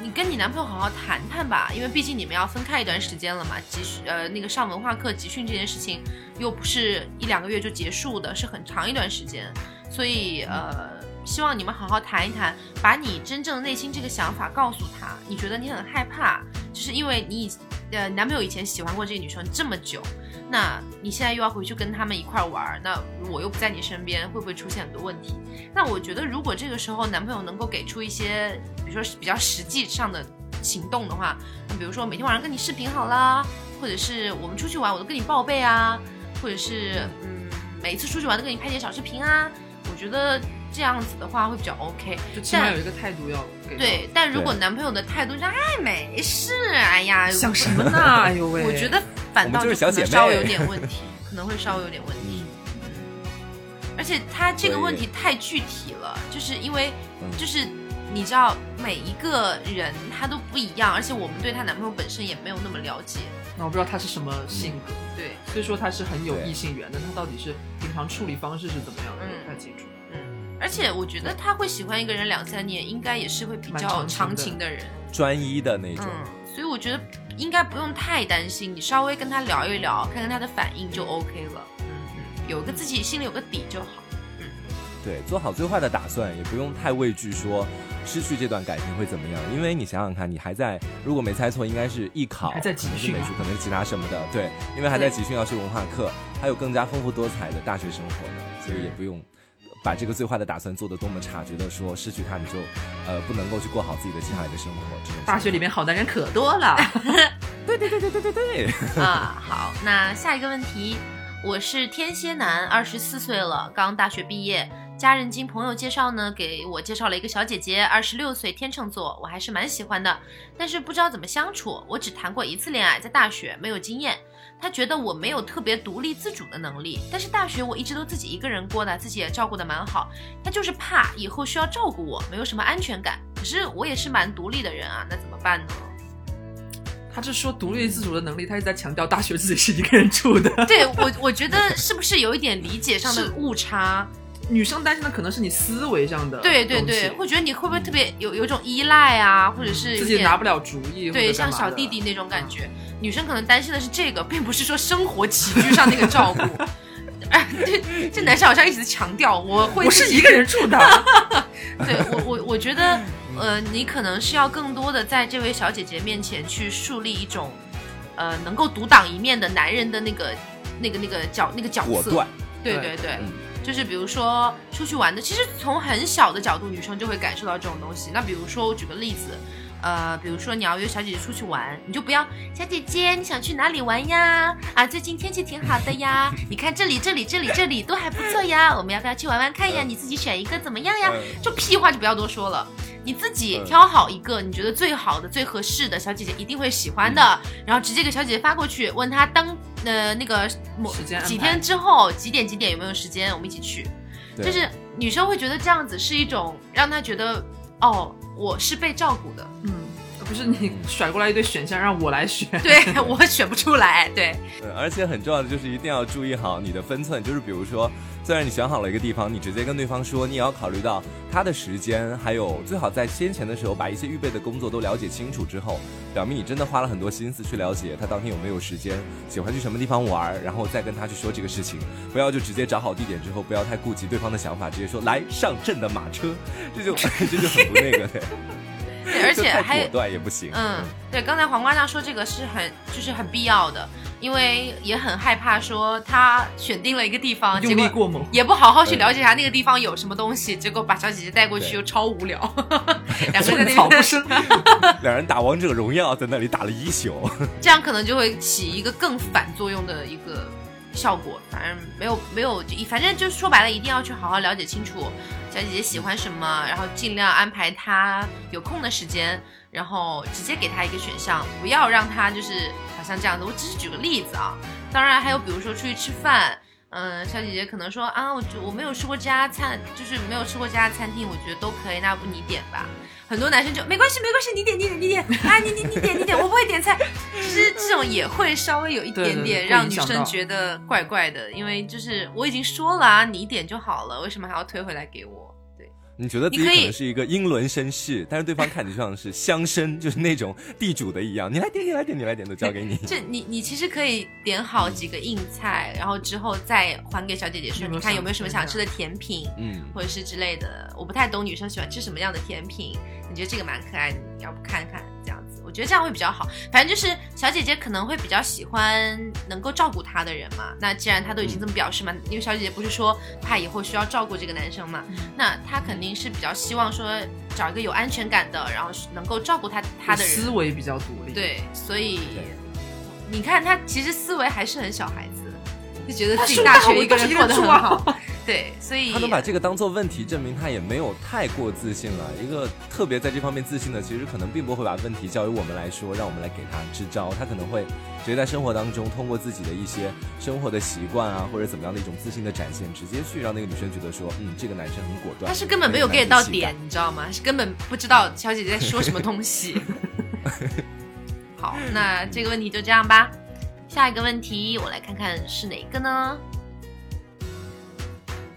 Speaker 1: 你跟你男朋友好好谈谈吧，因为毕竟你们要分开一段时间了嘛。集训呃那个上文化课集训这件事情，又不是一两个月就结束的，是很长一段时间。所以，呃，希望你们好好谈一谈，把你真正内心这个想法告诉他。你觉得你很害怕，就是因为你以呃男朋友以前喜欢过这个女生这么久，那你现在又要回去跟他们一块玩，那我又不在你身边，会不会出现很多问题？那我觉得，如果这个时候男朋友能够给出一些，比如说比较实际上的行动的话，那比如说每天晚上跟你视频好啦，或者是我们出去玩我都跟你报备啊，或者是嗯每一次出去玩都给你拍点小视频啊。我觉得这样子的话会比较 OK，
Speaker 3: 就起码有一个态度要给。
Speaker 1: 对，但如果男朋友的态度是哎没事，哎呀
Speaker 3: 想什么呢？哎呦喂！
Speaker 1: 我觉得反倒
Speaker 2: 就是
Speaker 1: 稍微有点问题，可能会稍微有点问题。而且他这个问题太具体了，就是因为就是你知道每一个人他都不一样，而且我们对她男朋友本身也没有那么了解。
Speaker 3: 那我不知道他是什么性格，
Speaker 1: 对，
Speaker 3: 所以说他是很有异性缘的。他到底是平常处理方式是怎么样的？不太清楚。
Speaker 1: 嗯，而且我觉得他会喜欢一个人两三年，应该也是会比较长情的人，
Speaker 2: 专一的那种。
Speaker 1: 嗯，所以我觉得应该不用太担心，你稍微跟他聊一聊，看看他的反应就 OK 了。嗯嗯，有个自己心里有个底就好。嗯，
Speaker 2: 对，做好最坏的打算，也不用太畏惧说。失去这段感情会怎么样？因为你想想看，你还在，如果没猜错，应该是艺考，
Speaker 3: 还在集训，
Speaker 2: 美术，可能是其他什么的。对，因为还在集训，要去文化课，还有更加丰富多彩的大学生活呢，所以也不用把这个最坏的打算做得多么差，觉得说失去他你就呃不能够去过好自己的接下来的生活。这种
Speaker 3: 大学里面好男人可多了。
Speaker 2: 对对对对对对对。
Speaker 1: 啊，好，那下一个问题，我是天蝎男，二十四岁了，刚大学毕业。家人经朋友介绍呢，给我介绍了一个小姐姐，二十六岁，天秤座，我还是蛮喜欢的，但是不知道怎么相处。我只谈过一次恋爱，在大学，没有经验。他觉得我没有特别独立自主的能力，但是大学我一直都自己一个人过的，自己也照顾的蛮好。他就是怕以后需要照顾我，没有什么安全感。可是我也是蛮独立的人啊，那怎么办呢？
Speaker 3: 他是说独立自主的能力，他一直在强调大学自己是一个人住的。
Speaker 1: 对我，我觉得是不是有一点理解上的误差？
Speaker 3: 女生担心的可能是你思维上的，
Speaker 1: 对对对，会觉得你会不会特别有有种依赖啊，或者是
Speaker 3: 自己拿不了主意，
Speaker 1: 对，像小弟弟那种感觉。女生可能担心的是这个，并不是说生活起居上那个照顾。哎，这这男生好像一直强调我会，
Speaker 3: 我是一个人住的。
Speaker 1: 对我我我觉得，呃，你可能是要更多的在这位小姐姐面前去树立一种，呃，能够独当一面的男人的那个那个那个角那个角色。对对对。就是比如说出去玩的，其实从很小的角度，女生就会感受到这种东西。那比如说我举个例子，呃，比如说你要约小姐姐出去玩，你就不要小姐姐你想去哪里玩呀？啊，最近天气挺好的呀，你看这里这里这里这里都还不错呀，我们要不要去玩玩看呀？你自己选一个怎么样呀？就屁话就不要多说了，你自己挑好一个你觉得最好的、最合适的小姐姐一定会喜欢的，然后直接给小姐姐发过去，问她当。呃那个某几天之后几点几点有没有时间，我们一起去。就是女生会觉得这样子是一种让她觉得哦，我是被照顾的，
Speaker 3: 嗯，而不是你甩过来一堆选项让我来选。
Speaker 1: 对我选不出来，对，
Speaker 2: 对，而且很重要的就是一定要注意好你的分寸，就是比如说，虽然你选好了一个地方，你直接跟对方说，你也要考虑到他的时间，还有最好在先前的时候把一些预备的工作都了解清楚之后，表明你真的花了很多心思去了解他当天有没有时间，喜欢去什么地方玩，然后再跟他去说这个事情，不要就直接找好地点之后，不要太顾及对方的想法，直接说来上朕的马车，这就 这就很不那个，对，
Speaker 1: 对，而且还有
Speaker 2: 果断也不行，
Speaker 1: 嗯，对，刚才黄瓜酱说这个是很就是很必要的，因为也很害怕说他选定了一个地方，结果
Speaker 3: 用力过猛，
Speaker 1: 也不好好去了解一下那个地方有什么东西，结果把小姐姐带过去又超无聊，两个人在那边，
Speaker 3: 生。
Speaker 2: 两人打王者荣耀在那里打了一宿，
Speaker 1: 这样可能就会起一个更反作用的一个效果。反正没有没有，就反正就说白了，一定要去好好了解清楚小姐姐喜欢什么，然后尽量安排她有空的时间，然后直接给她一个选项，不要让她就是好像这样子。我只是举个例子啊，当然还有比如说出去吃饭。嗯，小姐姐可能说啊，我我没有吃过这家餐，就是没有吃过这家餐厅，我觉得都可以，那不你点吧。很多男生就没关系，没关系，你点，你点，你点，啊，你你你点，你点，我不会点菜。其实这种也会稍微有一点点让女生觉得怪怪的，因为就是我已经说了啊，你点就好了，为什么还要推回来给我？对，
Speaker 2: 你觉得自己
Speaker 1: 可
Speaker 2: 能是一个英伦绅士，但是对方看着就像是乡绅，就是那种地主的一样，你来点，你来点，你来点，都交给你。
Speaker 1: 这你你其实可以点好几个硬菜，然后之后再还给小姐姐说，你看有没有什么
Speaker 3: 想
Speaker 1: 想吃的甜品，
Speaker 2: 嗯，
Speaker 1: 或者是之类的。我不太懂女生喜欢吃什么样的甜品，你觉得这个蛮可爱的，你要不看看这样子？我觉得这样会比较好。反正就是小姐姐可能会比较喜欢能够照顾她的人嘛。那既然她都已经这么表示嘛，因为小姐姐不是说怕以后需要照顾这个男生嘛，那她肯定是比较希望说找一个有安全感的，然后能够照顾她她的人。
Speaker 3: 思维比较独立。，
Speaker 1: 对，所以你看她其实思维还是很小孩子，就觉得
Speaker 3: 他
Speaker 1: 自己大学一个人过得很好。对，所以
Speaker 2: 他能把这个当做问题，证明他也没有太过自信了。一个特别在这方面自信的，其实可能并不会把问题交由我们来说，让我们来给他支招。他可能会直接在生活当中，通过自己的一些生活的习惯啊，或者怎么样的一种自信的展现，直接去让那个女生觉得说，嗯，这个男生很果断。
Speaker 1: 他是根本没有 get 到点，你知道吗？是根本不知道小姐姐在说什么东西。好，那这个问题就这样吧。下一个问题，我来看看是哪个呢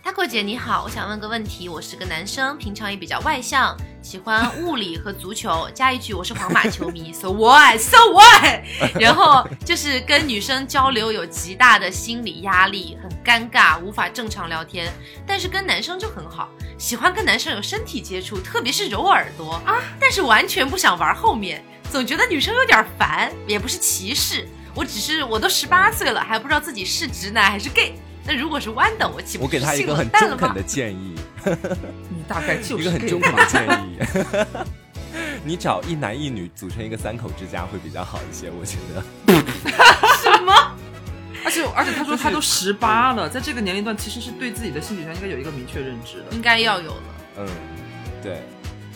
Speaker 1: ？Taco 姐你好，我想问个问题。我是个男生，平常也比较外向，喜欢物理和足球。加一句，我是皇马球迷，so what？so what？然后就是跟女生交流有极大的心理压力，很尴尬，无法正常聊天。但是跟男生就很好，喜欢跟男生有身体接触，特别是揉耳朵啊，但是完全不想玩后面，总觉得女生有点烦，也不是歧视，我只是我都十八岁了，还不知道自己是直男还是 gay。那如果是弯的，我岂不
Speaker 2: 我给他一个很中肯的？建议，
Speaker 3: 你大概 就是
Speaker 2: 一个很中肯的建议。你找一男一女组成一个三口之家会比较好一些，我觉得。
Speaker 1: 什么？
Speaker 3: 而且而且他说他都十八了，在这个年龄段其实是对自己的性取向应该有一个明确认知的。
Speaker 1: 应该要有了，
Speaker 2: 嗯，对，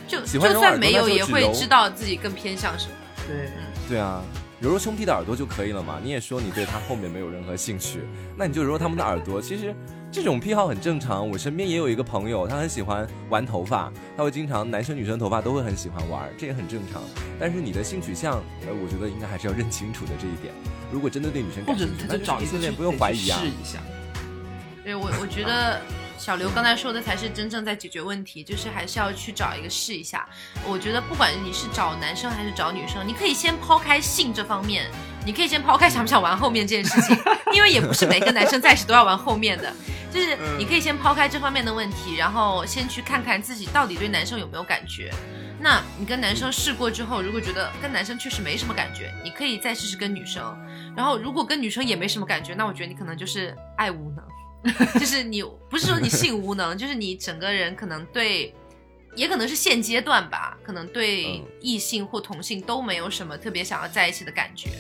Speaker 1: 就就算没有，也会知道自己更偏向什么。
Speaker 3: 对，
Speaker 2: 对啊，揉揉兄弟的耳朵就可以了嘛。你也说你对他后面没有任何兴趣，那你就揉揉他们的耳朵。其实这种癖好很正常。我身边也有一个朋友，他很喜欢玩头发，他会经常男生女生头发都会很喜欢玩，这也很正常。但是你的性取向，呃，我觉得应该还是要认清楚的这一点。如果真的对女生感兴趣，那就
Speaker 3: 他就找一个
Speaker 2: 是异性恋，不用怀疑啊
Speaker 3: 试。一下。
Speaker 1: 对我，我觉得小刘刚才说的才是真正在解决问题，就是还是要去找一个试一下。我觉得不管你是找男生还是找女生，你可以先抛开性这方面，你可以先抛开想不想玩后面这件事情，因为也不是每个男生在一起都要玩后面的。就是你可以先抛开这方面的问题，然后先去看看自己到底对男生有没有感觉。那你跟男生试过之后，如果觉得跟男生确实没什么感觉，你可以再试试跟女生。然后如果跟女生也没什么感觉，那我觉得你可能就是爱无能，就是你不是说你性无能，就是你整个人可能对，也可能是现阶段吧，可能对
Speaker 2: 嗯
Speaker 1: 异性或同性都没有什么特别想要在一起的感觉。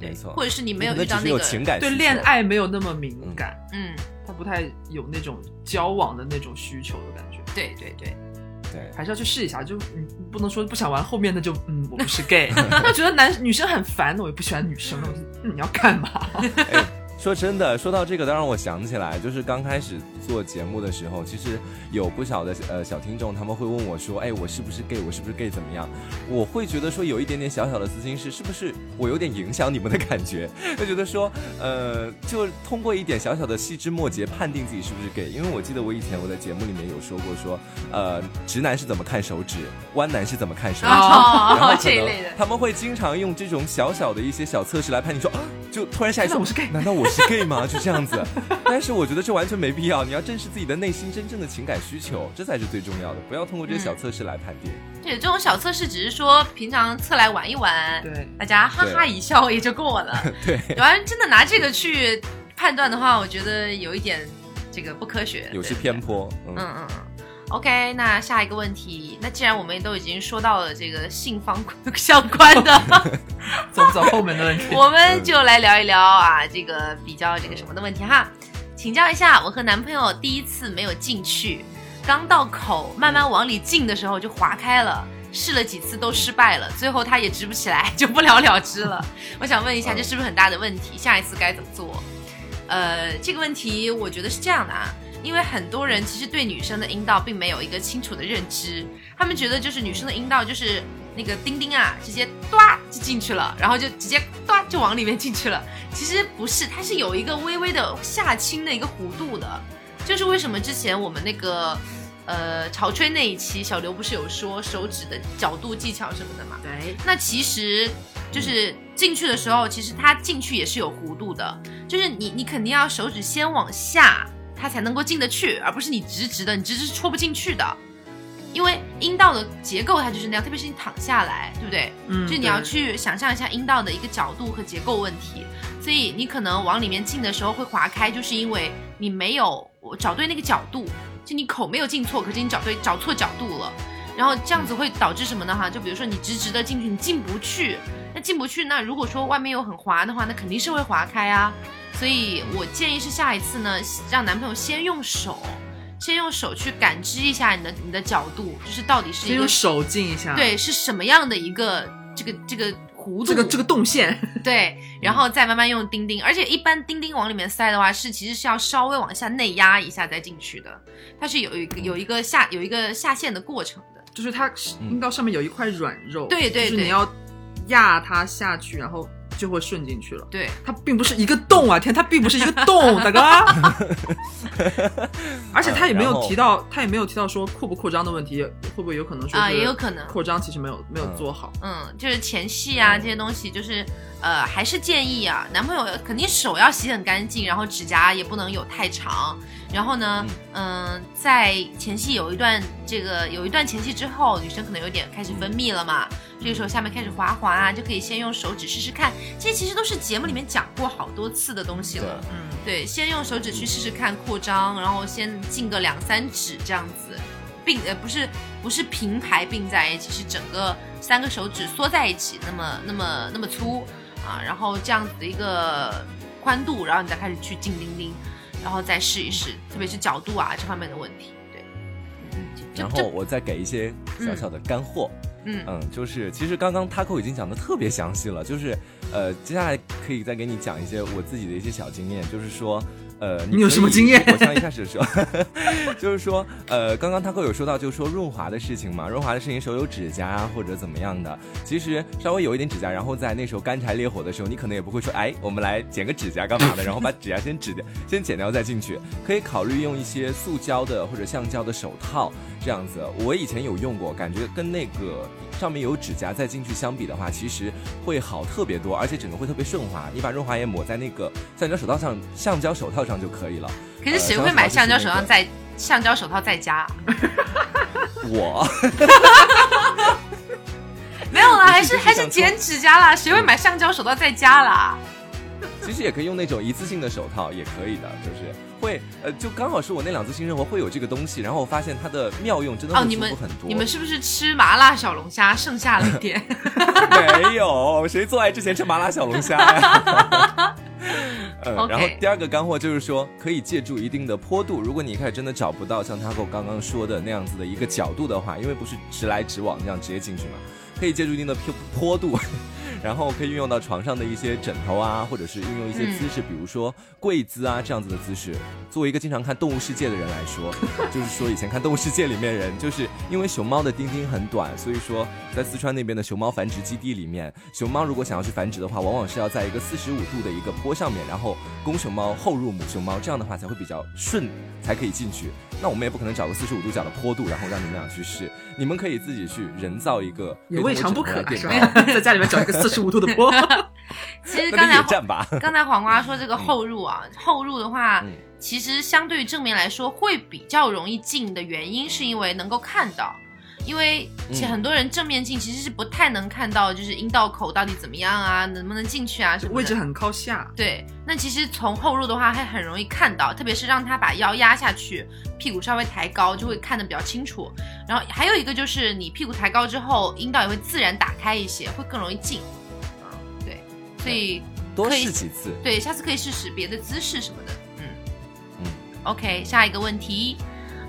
Speaker 1: 对
Speaker 2: 没，错，
Speaker 1: 或者是你没有遇到那个，
Speaker 3: 对
Speaker 2: 情感需求
Speaker 3: 恋爱没有那么敏感，
Speaker 1: 嗯，
Speaker 3: 他不太有那种交往的那种需求的感觉。
Speaker 1: 对对对，
Speaker 2: 对，
Speaker 3: 还是要去试一下，就你不能说不想玩后面的就嗯我不是 gay，那觉得男女生很烦，我也不喜欢女生，那我就嗯你要干嘛？
Speaker 2: 哎，说真的，说到这个，倒让我想起来，就是刚开始做节目的时候，其实有不少的呃小听众，他们会问我说，哎，我是不是 gay？我是不是 gay？怎么样？我会觉得说有一点点小小的私心是，是不是我有点影响你们的感觉？就觉得说，呃，就通过一点小小的细枝末节判定自己是不是 gay。因为我记得我以前我在节目里面有说过说，呃，直男是怎么看手指，弯男是怎么看手指，然后
Speaker 1: 这一类的。
Speaker 2: 他们会经常用这种小小的一些小测试来判定说，啊，就突然下一次
Speaker 3: 我是 gay
Speaker 2: 难道我是 gay 吗？就这样子。但是我觉得这完全没必要，你要正视自己的内心真正的情感需求，这才是最重要的。不要通过这些小测试来判定。
Speaker 1: 对，这种小测试只是说平常测来玩一玩，
Speaker 3: 对，
Speaker 1: 大家哈哈一笑也就过了。
Speaker 2: 对，
Speaker 1: 要是真的拿这个去判断的话，我觉得有一点这个不科学，
Speaker 2: 有些偏。颇。嗯
Speaker 1: 嗯嗯嗯。OK，那下一个问题，那既然我们都已经说到了这个性方相关的，
Speaker 3: 走不走后门的问题？
Speaker 1: 我们就来聊一聊啊，这个比较这个什么的问题哈。请教一下，我和男朋友第一次没有进去，刚到口慢慢往里进的时候就划开了，试了几次都失败了，最后他也直不起来，就不了了之了。我想问一下，这是不是很大的问题？下一次该怎么做？呃，这个问题我觉得是这样的啊，因为很多人其实对女生的阴道并没有一个清楚的认知，他们觉得就是女生的阴道就是那个丁丁啊，直接哒就进去了，然后就直接哒就往里面进去了。其实不是，它是有一个微微的下倾的一个弧度的，就是为什么之前我们那个呃潮吹那一期，小刘不是有说手指的角度技巧什么的嘛？
Speaker 3: 对，
Speaker 1: 那其实就是进去的时候，其实它进去也是有弧度的，就是你你肯定要手指先往下，它才能够进得去，而不是你直直的，你直直是戳不进去的。因为阴道的结构它就是那样，特别是你躺下来，对不对？
Speaker 3: 嗯
Speaker 1: 就你要去想象一下阴道的一个角度和结构问题，所以你可能往里面进的时候会划开，就是因为你没有找对那个角度，就你口没有进错，可是你找对找错角度了，然后这样子会导致什么呢？哈，就比如说你直直的进去，你进不去，那进不去，那如果说外面又很滑的话，那肯定是会划开啊。所以我建议是下一次呢，让男朋友先用手，先用手去感知一下你的你的角度，就是到底是一个
Speaker 3: 先用手进一下，，
Speaker 1: 对是什么样的一个这个这个弧度，
Speaker 3: 这个这个动线，
Speaker 1: 对，然后再慢慢用钉钉，而且一般钉钉往里面塞的话，是其实是要稍微往下内压一下再进去的，它是有一个有一个下有一个下线的过程的。
Speaker 3: 就是它阴道上面有一块软肉，
Speaker 1: 对对对
Speaker 3: 就是你要压它下去，然后就会顺进去了。
Speaker 1: 对，
Speaker 3: 它并不是一个洞啊，天，它并不是一个洞，大哥。而且他也没有提到，他也没有提到说扩不扩张的问题，会不会有可能说
Speaker 1: 啊也有可能
Speaker 3: 扩张其实没有没有
Speaker 2: 嗯
Speaker 3: 做好。
Speaker 1: 嗯，就是前戏啊这些东西，就是呃，还是建议啊，男朋友肯定手要洗很干净，然后指甲也不能有太长。然后呢，嗯、在前戏有一段这个有一段前戏之后，女生可能有点开始分泌了嘛，这个时候下面开始滑滑啊，就可以先用手指试试看。这些其实都是节目里面讲过好多次的东西了。
Speaker 3: 嗯，
Speaker 1: 对，先用手指去试试看扩张，然后先进个两三指这样子，并呃不是不是平排并在一起，是整个三个手指缩在一起，那么那么那么粗啊，然后这样子的一个宽度，然后你再开始去进钉钉，然后再试一试，特别是角度啊这方面的问题，对，嗯，
Speaker 2: 然后我再给一些小小的干货。
Speaker 1: 嗯
Speaker 2: 嗯，就是其实刚刚 Taco 已经讲的特别详细了，就是呃，接下来可以再给你讲一些我自己的一些小经验，就是说。呃，
Speaker 3: 你有什么经验
Speaker 2: 我像一开始的时候，就是说，呃，刚刚 Taco 有说到，就是说润滑的事情嘛，润滑的事情，手有指甲啊或者怎么样的，其实稍微有一点指甲，然后在那时候干柴烈火的时候，你可能也不会说，哎，我们来剪个指甲干嘛的，然后把指甲先指掉，先剪掉再进去，可以考虑用一些塑胶的或者橡胶的手套，这样子。我以前有用过，感觉跟那个上面有指甲再进去相比的话，其实会好特别多，而且整个会特别顺滑。你把润滑液抹在那个橡胶手套上，橡胶手套上就可以了。
Speaker 1: 可是谁
Speaker 2: 呃
Speaker 1: 会买橡胶手套
Speaker 2: 上
Speaker 1: 在橡胶手套在家？
Speaker 2: 我
Speaker 1: 没有啦，还是还是剪指甲啦，谁会买橡胶手套在家啦？
Speaker 2: 其实也可以用那种一次性的手套，也可以的，就是会呃，就刚好是我那两次性生活会有这个东西，然后我发现它的妙用真的
Speaker 1: 哦，
Speaker 2: 会
Speaker 1: 你们
Speaker 2: 舒服很多。
Speaker 1: 你们是不是吃麻辣小龙虾剩下了一点？
Speaker 2: 没有，谁做爱之前吃麻辣小龙虾呀？嗯
Speaker 1: OK
Speaker 2: 然后第二个干货就是说，可以借助一定的坡度。如果你一开始真的找不到像他跟我刚刚说的那样子的一个角度的话，因为不是直来直往这样直接进去嘛，可以借助一定的坡坡度，然后可以运用到床上的一些枕头啊，或者是运用一些姿势，比如说跪姿啊这样子的姿势。作为一个经常看《动物世界》的人来说，就是说以前看《动物世界》里面人，就是因为熊猫的丁丁很短，所以说在四川那边的熊猫繁殖基地里面，熊猫如果想要去繁殖的话，往往是要在一个四十五度的一个坡上面，然后公熊猫后入母熊猫，这样的话才会比较顺，才可以进去。那我们也不可能找个四十五度角的坡度，然后让你们俩去试，你们可以自己去人造一个，
Speaker 3: 也未尝不可是吧？在家里面找一个四十五度的坡，
Speaker 1: 其实刚才
Speaker 2: 野战吧。
Speaker 1: 刚才黄瓜说这个后入啊，后入的话，
Speaker 2: 嗯
Speaker 1: 其实相对于正面来说会比较容易进的原因，是因为能够看到。因为其很多人正面镜其实是不太能看到，就是阴道口到底怎么样啊，能不能进去啊什么的。
Speaker 3: 位置很靠下。
Speaker 1: 对，那其实从后入的话，还很容易看到，特别是让他把腰压下去，屁股稍微抬高，就会看得比较清楚。然后还有一个就是你屁股抬高之后，阴道也会自然打开一些，会更容易进。啊，对，所以
Speaker 2: 多试几次。
Speaker 1: 对，下次可以试试别的姿势什么的。嗯
Speaker 2: 嗯
Speaker 1: OK，下一个问题，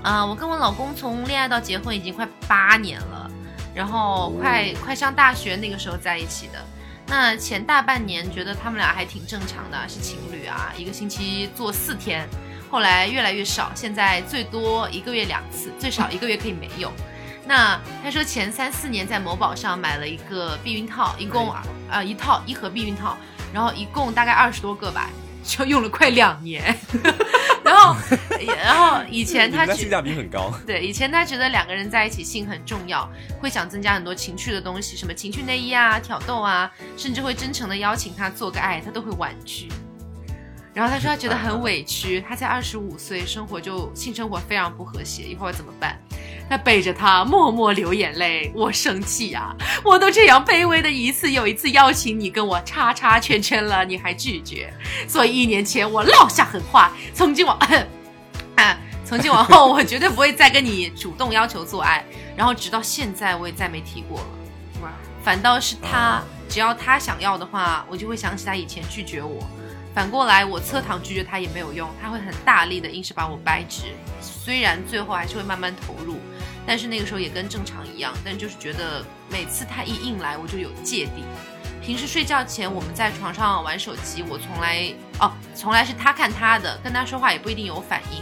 Speaker 1: 啊、我跟我老公从恋爱到结婚已经快八年了，然后快、快上大学那个时候在一起的。那前大半年觉得他们俩还挺正常的，是情侣啊，一个星期做四天，后来越来越少，现在最多一个月两次，最少一个月可以没有。那他说前三四年在某宝上买了一个避孕套，一共啊、呃一套一盒避孕套，然后一共大概二十多个吧，就用了快两年。然后，然后以前他觉
Speaker 2: 得性价比很高。
Speaker 1: 对，以前他觉得两个人在一起性很重要，会想增加很多情趣的东西，什么情趣内衣啊、挑逗啊，甚至会真诚的邀请他做个爱，他都会婉拒。然后他说他觉得很委屈，他才二十五岁，生活就性生活非常不和谐，一会儿怎么办？他背着他默默流眼泪，我生气呀、我都这样卑微的一次又一次邀请你跟我叉叉圈圈了，你还拒绝，所以一年前我落下狠话，从今往，啊，从今往后我绝对不会再跟你主动要求做爱，然后直到现在我也再没提过了。
Speaker 3: 哇，
Speaker 1: 反倒是他
Speaker 2: 啊，
Speaker 1: 只要他想要的话，我就会想起他以前拒绝我。反过来，我侧躺拒绝他也没有用，他会很大力的硬是把我掰直。虽然最后还是会慢慢投入，但是那个时候也跟正常一样，但就是觉得每次他一硬来，我就有芥蒂。平时睡觉前我们在床上玩手机，我从来哦，从来是他看他的，跟他说话也不一定有反应。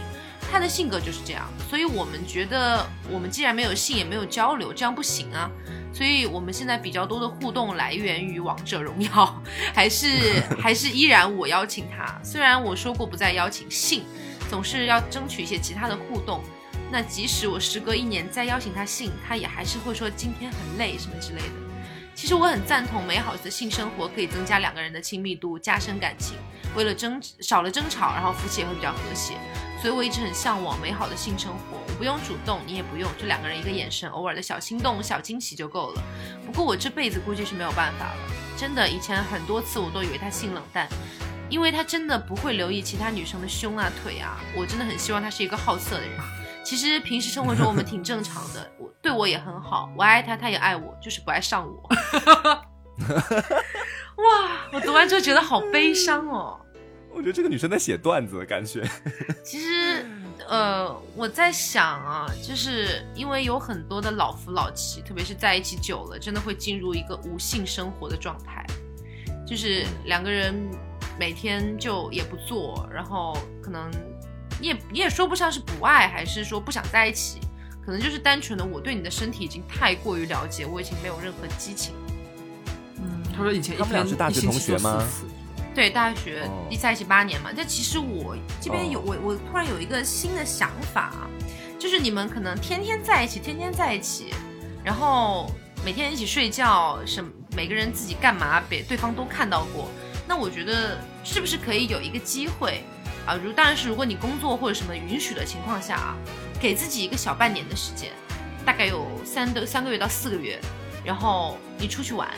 Speaker 1: 他的性格就是这样，所以我们觉得我们既然没有性也没有交流，这样不行啊。所以我们现在比较多的互动来源于王者荣耀，还是 还是依然我邀请他。虽然我说过不再邀请性，总是要争取一些其他的互动。那即使我时隔一年再邀请他性，他也还是会说今天很累什么之类的。其实我很赞同美好的性生活可以增加两个人的亲密度，加深感情。为了争少了争吵，然后夫妻也会比较和谐。所以我一直很向往美好的性生活，我不用主动，你也不用，就两个人一个眼神，偶尔的小心动、小惊喜就够了。不过我这辈子估计是没有办法了，真的，以前很多次我都以为他性冷淡，因为他真的不会留意其他女生的胸啊、腿啊。我真的很希望他是一个好色的人。其实平时生活中我们挺正常的，我对我也很好，我爱他，他也爱我，就是不爱上我。哇，我读完之后觉得好悲伤哦。
Speaker 2: 我觉得这个女生在写段子，感觉。
Speaker 1: 其实，呃，我在想啊，就是因为有很多的老夫老妻，特别是在一起久了，真的会进入一个无性生活的状态，就是两个人每天就也不做，然后可能你也你也说不上是不爱，还是说不想在一起，可能就是单纯的我对你的身体已经太过于了解，我已经没有任何激情。
Speaker 3: 嗯，他说以前一
Speaker 2: 他们俩是大学同学吗
Speaker 1: 对，大学
Speaker 2: 哦
Speaker 1: 一在一起八年嘛，但其实我这边有、
Speaker 2: 哦
Speaker 1: 我我突然有一个新的想法啊，就是你们可能天天在一起，天天在一起，然后每天一起睡觉，什么每个人自己干嘛，别对方都看到过。那我觉得是不是可以有一个机会啊？如当然是如果你工作或者什么允许的情况下啊，给自己一个小半年的时间，大概有三的三个月到四个月，然后你出去玩。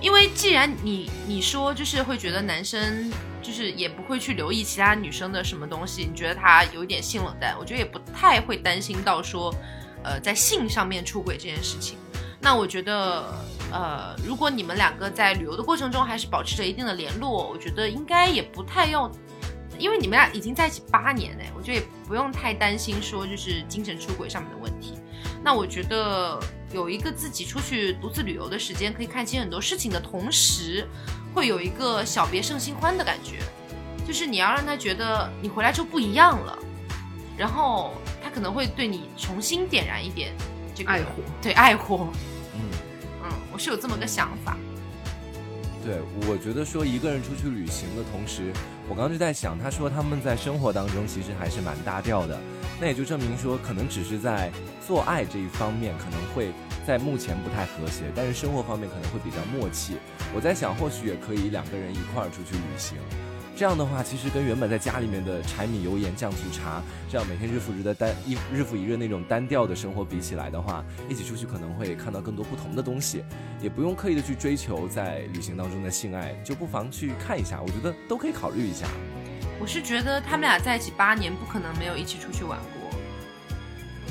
Speaker 1: 因为既然你你说就是会觉得男生就是也不会去留意其他女生的什么东西，你觉得他有一点性冷淡，我觉得也不太会担心到说，呃，在性上面出轨这件事情。那我觉得，呃，如果你们两个在旅游的过程中还是保持着一定的联络，我觉得应该也不太用，因为你们俩已经在一起八年嘞，我觉得也不用太担心说就是精神出轨上面的问题。那我觉得有一个自己出去独自旅游的时间，可以看清很多事情的同时，会有一个小别胜新欢的感觉，就是你要让他觉得你回来就不一样了，然后他可能会对你重新点燃一点这个
Speaker 3: 爱火，
Speaker 1: 对爱火，
Speaker 2: 嗯。
Speaker 1: 嗯，我是有这么个想法。
Speaker 2: 对，我觉得说一个人出去旅行的同时，我刚刚就在想，他说他们在生活当中其实还是蛮搭调的，那也就证明说，可能只是在做爱这一方面可能会在目前不太和谐，但是生活方面可能会比较默契。我在想，或许也可以两个人一块儿出去旅行。这样的话，其实跟原本在家里面的柴米油盐酱醋茶，这样每天日复日的单一日复一日那种单调的生活比起来的话，一起出去可能会看到更多不同的东西，也不用刻意的去追求在旅行当中的性爱，就不妨去看一下，我觉得都可以考虑一下。
Speaker 1: 我是觉得他们俩在一起八年，不可能没有一起出去玩过。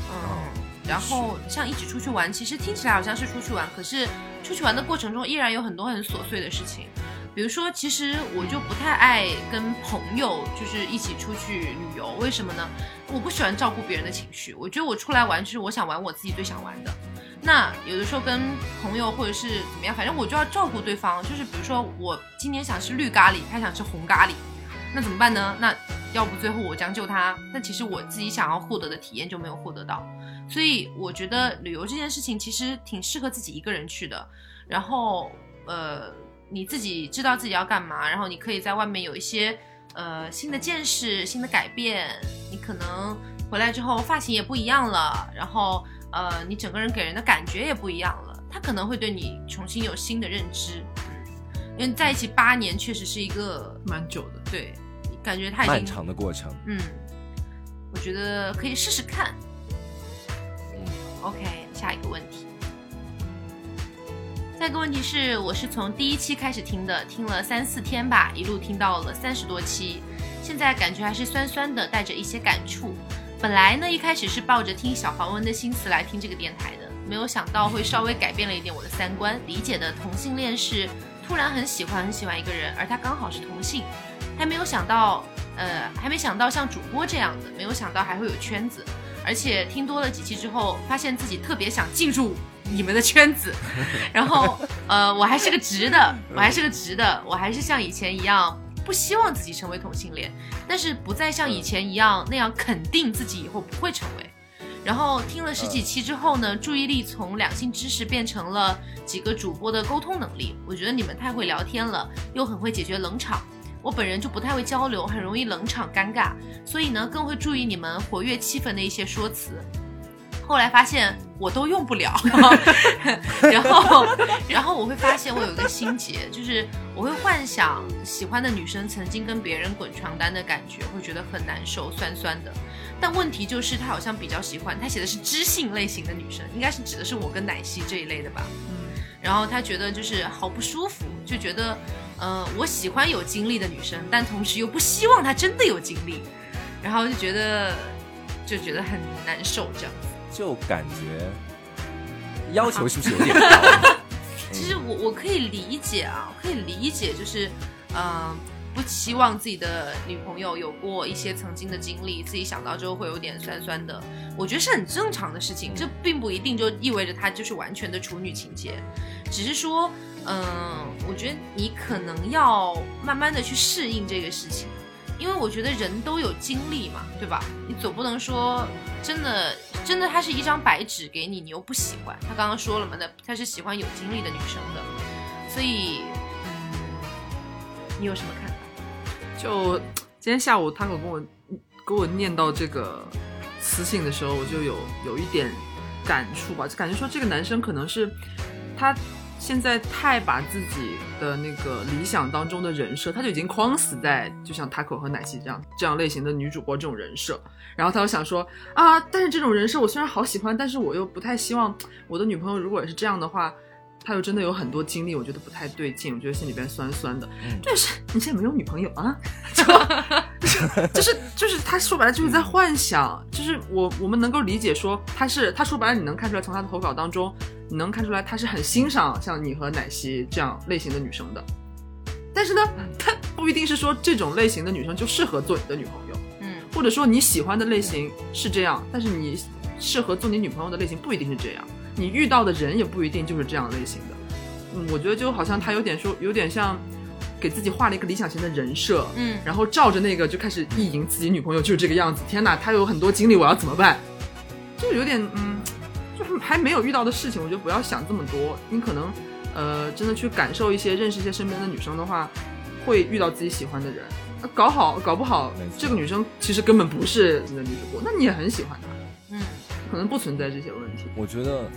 Speaker 1: 嗯，然后像一起出去玩，其实听起来好像是出去玩，可是出去玩的过程中依然有很多很琐碎的事情。比如说，其实我就不太爱跟朋友就是一起出去旅游，为什么呢？我不喜欢照顾别人的情绪，我觉得我出来玩就是我想玩我自己最想玩的。那有的时候跟朋友或者是怎么样，反正我就要照顾对方。就是比如说我今年想吃绿咖喱，他想吃红咖喱，那怎么办呢？那要不最后我将就他，但其实我自己想要获得的体验就没有获得到。所以我觉得旅游这件事情其实挺适合自己一个人去的。然后呃。你自己知道自己要干嘛，然后你可以在外面有一些呃新的见识、新的改变。你可能回来之后发型也不一样了，然后呃你整个人给人的感觉也不一样了。他可能会对你重新有新的认知，嗯，因为在一起八年确实是一个
Speaker 3: 蛮久的，
Speaker 1: 对，感觉他已经
Speaker 2: 漫长的过程。
Speaker 1: 嗯，我觉得可以试试看。
Speaker 2: 嗯
Speaker 1: ，OK，下一个问题。下一个问题是，我是从第一期开始听的，听了三四天吧，一路听到了三十多期，现在感觉还是酸酸的，带着一些感触。本来呢，一开始是抱着听小黄文的心思来听这个电台的，没有想到会稍微改变了一点我的三观，理解的同性恋是突然很喜欢很喜欢一个人，而他刚好是同性，还没有想到，呃，还没想到像主播这样的，没有想到还会有圈子，而且听多了几期之后，发现自己特别想进入。你们的圈子，然后呃，我还是个直的，我还是个直的，我还是像以前一样不希望自己成为同性恋，但是不再像以前一样那样肯定自己以后不会成为。然后听了十几期之后呢，注意力从两性知识变成了几个主播的沟通能力。我觉得你们太会聊天了，又很会解决冷场。我本人就不太会交流，很容易冷场尴尬，所以呢，更会注意你们活跃气氛的一些说辞。后来发现我都用不了，然后，然后我会发现我有一个心结，就是我会幻想喜欢的女生曾经跟别人滚床单的感觉，会觉得很难受，酸酸的。但问题就是他好像比较喜欢，他写的是知性类型的女生，应该是指的是我跟奶昔这一类的吧。嗯，然后他觉得就是好不舒服，就觉得，呃，我喜欢有经历的女生，但同时又不希望她真的有经历，然后就觉得，就觉得很难受这样子。
Speaker 2: 就感觉要求是不是有点高？
Speaker 1: 其实我我可以理解啊，可以理解，就是嗯，不期望自己的女朋友有过一些曾经的经历，自己想到之后会有点酸酸的。我觉得是很正常的事情，这并不一定就意味着她就是完全的处女情节，只是说，嗯，我觉得你可能要慢慢的去适应这个事情。因为我觉得人都有经历嘛，对吧？你总不能说真的，真的他是一张白纸给你，你又不喜欢。他刚刚说了嘛，那他是喜欢有经历的女生的，所以，嗯，你有什么看法？
Speaker 3: 就今天下午他给我给我念到这个私信的时候，我就有有一点感触吧，就感觉说这个男生可能是他。现在太把自己的那个理想当中的人设，他就已经框死在就像塔口和奶昔这样这样类型的女主播这种人设，然后他又想说啊，但是这种人设我虽然好喜欢，但是我又不太希望我的女朋友如果是这样的话，他又真的有很多经历，我觉得不太对劲，我觉得心里边酸酸的。但是你现在没有女朋友啊？就是就是他说白了就是在幻想，就是我我们能够理解说他是他说白了你能看出来从他的投稿当中，你能看出来他是很欣赏像你和奶昔这样类型的女生的，但是呢，他不一定是说这种类型的女生就适合做你的女朋友，
Speaker 1: 嗯
Speaker 3: 或者说你喜欢的类型是这样，但是你适合做你女朋友的类型不一定是这样，你遇到的人也不一定就是这样类型的。嗯，我觉得就好像他有点说，有点像给自己画了一个理想型的人设，
Speaker 1: 嗯
Speaker 3: 然后照着那个就开始意淫自己女朋友就是这个样子。天哪，他有很多经历，我要怎么办？就有点嗯，就是还没有遇到的事情，我觉得不要想这么多。你可能呃，真的去感受一些，认识一些身边的女生的话，会遇到自己喜欢的人。那搞好搞不好，这个女生其实根本不是你的女主播，那你也很喜欢她，
Speaker 1: 嗯
Speaker 3: 可能不存在这些问题。
Speaker 2: 我觉得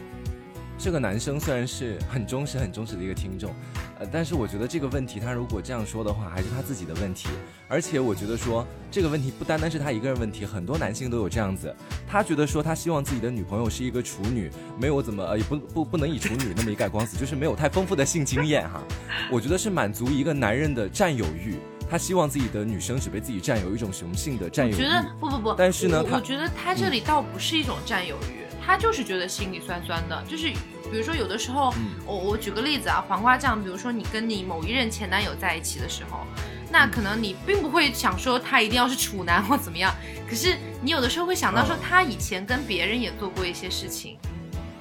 Speaker 2: 这个男生虽然是很忠实、很忠实的一个听众，呃，但是我觉得这个问题他如果这样说的话，还是他自己的问题。而且我觉得说这个问题不单单是他一个人问题，很多男性都有这样子。他觉得说他希望自己的女朋友是一个处女，没有怎么呃也不不不能以处女那么一概光死，就是没有太丰富的性经验哈。我觉得是满足一个男人的占有欲。他希望自己的女生只被自己占有，一种雄性的占有欲。
Speaker 1: 我觉得不不不，
Speaker 2: 但是呢
Speaker 1: 我我觉得他这里倒不是一种占有欲，他就是觉得心里酸酸的。就是比如说有的时候，
Speaker 2: 嗯
Speaker 1: 我我举个例子啊，黄瓜酱，比如说你跟你某一任前男友在一起的时候，那可能你并不会想说他一定要是处男或怎么样，可是你有的时候会想到说
Speaker 2: 嗯
Speaker 1: 他以前跟别人也做过一些事情，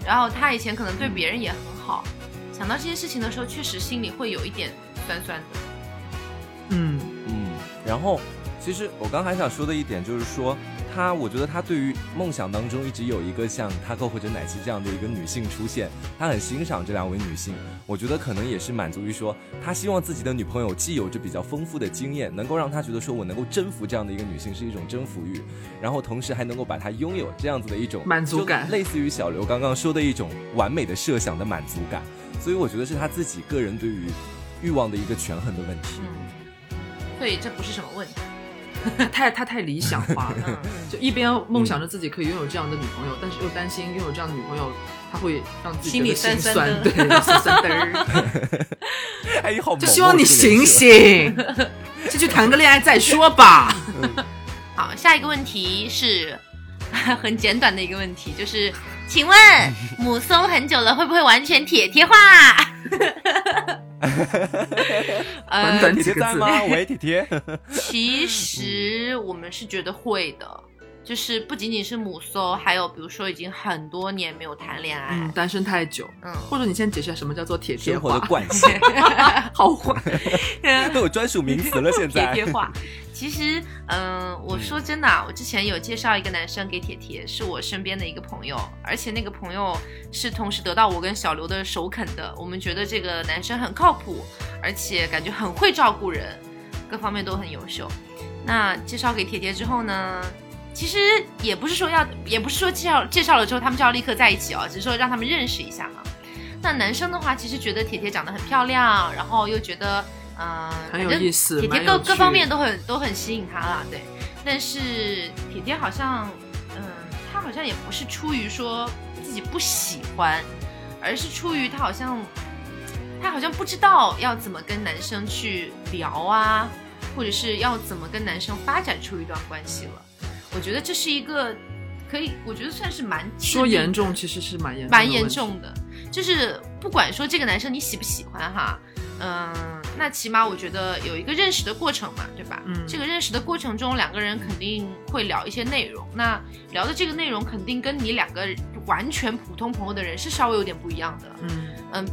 Speaker 1: 然后他以前可能对别人也很好，想到这些事情的时候，确实心里会有一点酸酸的。
Speaker 3: 嗯，
Speaker 2: 嗯，然后其实我刚还想说的一点就是说，他我觉得他对于梦想当中一直有一个像他购或者奶昔这样的一个女性出现，他很欣赏这两位女性。我觉得可能也是满足于说，他希望自己的女朋友既有着比较丰富的经验，能够让他觉得说我能够征服这样的一个女性是一种征服欲，然后同时还能够把她拥有这样子的一种
Speaker 3: 满足感
Speaker 2: 类似于小刘刚刚说的一种完美的设想的满足感。所以我觉得是他自己个人对于欲望的一个权衡的问题。
Speaker 1: 嗯，所以这不是什么问题。
Speaker 3: 他 太他太理想化了。
Speaker 1: 嗯。
Speaker 3: 就一边梦想着自己可以拥有这样的女朋友，但是又担心拥有这样的女朋友，他会让自己
Speaker 1: 心里
Speaker 3: 心
Speaker 1: 酸酸的
Speaker 3: 对，酸酸的就希望你醒醒，先去谈个恋爱再说吧。
Speaker 1: 好，下一个问题是很简短的一个问题，就是，请问母松很久了，会不会完全铁贴化？呃
Speaker 3: 短短，
Speaker 2: 铁
Speaker 3: 几个字
Speaker 2: 铁在吗？喂，铁铁。
Speaker 1: 其实我们是觉得会的，就是不仅仅是母搜，还有比如说已经很多年没有谈恋爱，
Speaker 3: 嗯，单身太久，
Speaker 1: 嗯，
Speaker 3: 或者你先解释一下什么叫做铁贴
Speaker 2: 生活的
Speaker 3: 化，
Speaker 2: 惯性
Speaker 3: 好坏。
Speaker 2: 都有专属名词了，现在
Speaker 1: 铁
Speaker 2: 在。
Speaker 1: 贴化。其实，嗯、我说真的啊，我之前有介绍一个男生给铁铁，是我身边的一个朋友，而且那个朋友是同时得到我跟小刘的首肯的。我们觉得这个男生很靠谱，而且感觉很会照顾人，各方面都很优秀。那介绍给铁铁之后呢，其实也不是说要，也不是说介绍介绍了之后他们就要立刻在一起哦，只是说让他们认识一下嘛。那男生的话，其实觉得铁铁长得很漂亮，然后又觉得，嗯、
Speaker 3: 很有意思
Speaker 1: 铁铁各各方面都很都很吸引他啦，对。但是铁铁好像，嗯，他好像也不是出于说自己不喜欢，而是出于他好像，他好像不知道要怎么跟男生去聊啊，或者是要怎么跟男生发展出一段关系了。我觉得这是一个可以，我觉得算是蛮
Speaker 3: 说严重其实是蛮严重
Speaker 1: 蛮严重的，就是不管说这个男生你喜不喜欢哈，嗯、那起码我觉得有一个认识的过程嘛，对吧？
Speaker 3: 嗯
Speaker 1: 这个认识的过程中，两个人肯定会聊一些内容，那聊的这个内容肯定跟你两个完全普通朋友的人是稍微有点不一样的。
Speaker 3: 嗯，
Speaker 1: 嗯，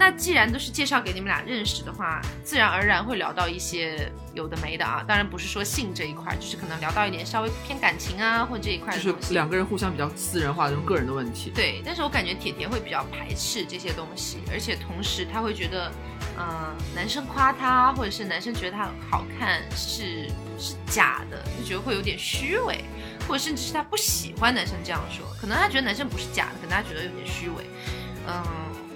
Speaker 1: 那既然都是介绍给你们俩认识的话，自然而然会聊到一些有的没的啊。当然不是说性这一块，就是可能聊到一点稍微偏感情啊或这一块
Speaker 3: 就是。两个人互相比较私人化的这种个人的问题。
Speaker 1: 对，但是我感觉铁铁会比较排斥这些东西，而且同时他会觉得，嗯、男生夸他，或者是男生觉得他很好看是是假的，就觉得会有点虚伪，或者甚至是他不喜欢男生这样说，可能他觉得男生不是假的，可能他觉得有点虚伪。嗯，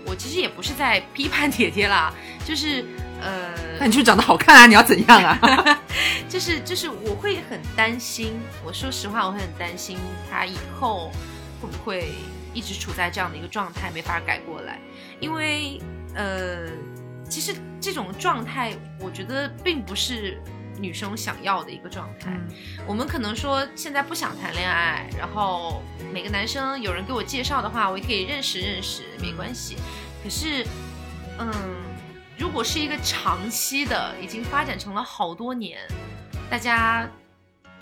Speaker 1: 我其实也不是在批判姐姐啦，就是呃，
Speaker 3: 那你就是长得好看啊，你要怎样啊？
Speaker 1: 就是就是我会很担心，我说实话，我会很担心他以后会不会一直处在这样的一个状态，没法改过来。因为呃，其实这种状态，我觉得并不是女生想要的一个状态。
Speaker 3: 嗯
Speaker 1: 我们可能说现在不想谈恋爱，然后每个男生有人给我介绍的话，我也可以认识认识，没关系。可是，嗯，如果是一个长期的，已经发展成了好多年，大家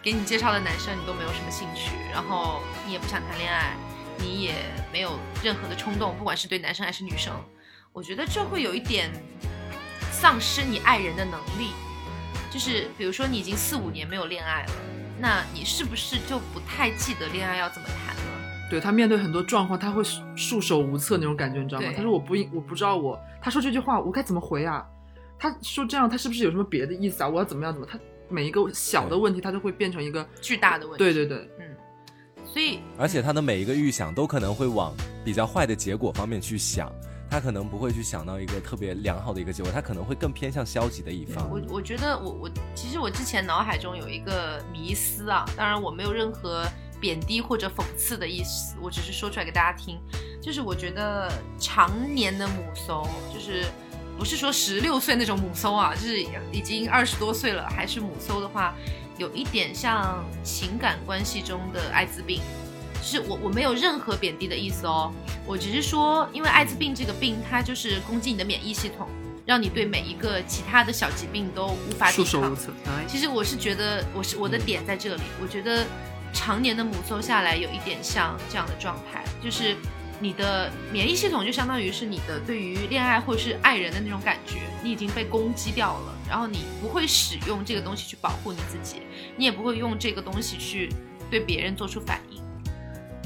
Speaker 1: 给你介绍的男生你都没有什么兴趣，然后你也不想谈恋爱，你也没有任何的冲动，不管是对男生还是女生，我觉得这会有一点丧失你爱人的能力。就是比如说你已经四五年没有恋爱了，那你是不是就不太记得恋爱要怎么谈了？
Speaker 3: 对他面对很多状况，他会束束手无策那种感觉，你知道吗？他说我不应，我不知道我，他说这句话我该怎么回啊？他说这样，他是不是有什么别的意思啊？我要怎么样怎么？他每一个小的问题，他都会变成一个
Speaker 1: 巨大的问题。
Speaker 3: 对对对，
Speaker 1: 嗯，所以
Speaker 2: 而且他的每一个预想都可能会往比较坏的结果方面去想，他可能不会去想到一个特别良好的一个结果，他可能会更偏向消极的一方。
Speaker 1: 我我觉得我我其实我之前脑海中有一个迷思啊，当然我没有任何贬低或者讽刺的意思，我只是说出来给大家听。就是我觉得常年的母搜，就是不是说十六岁那种母搜啊，就是已经二十多岁了还是母搜的话，有一点像情感关系中的艾滋病。就是我我没有任何贬低的意思哦，我只是说，因为艾滋病这个病，它就是攻击你的免疫系统，让你对每一个其他的小疾病都无法抵抗
Speaker 3: 束手无。策。哎
Speaker 1: 其实我是觉得，我是我的点在这里，我觉得常年的母搜下来，有一点像这样的状态，就是你的免疫系统就相当于是你的对于恋爱或者是爱人的那种感觉，你已经被攻击掉了，然后你不会使用这个东西去保护你自己，你也不会用这个东西去对别人做出反应，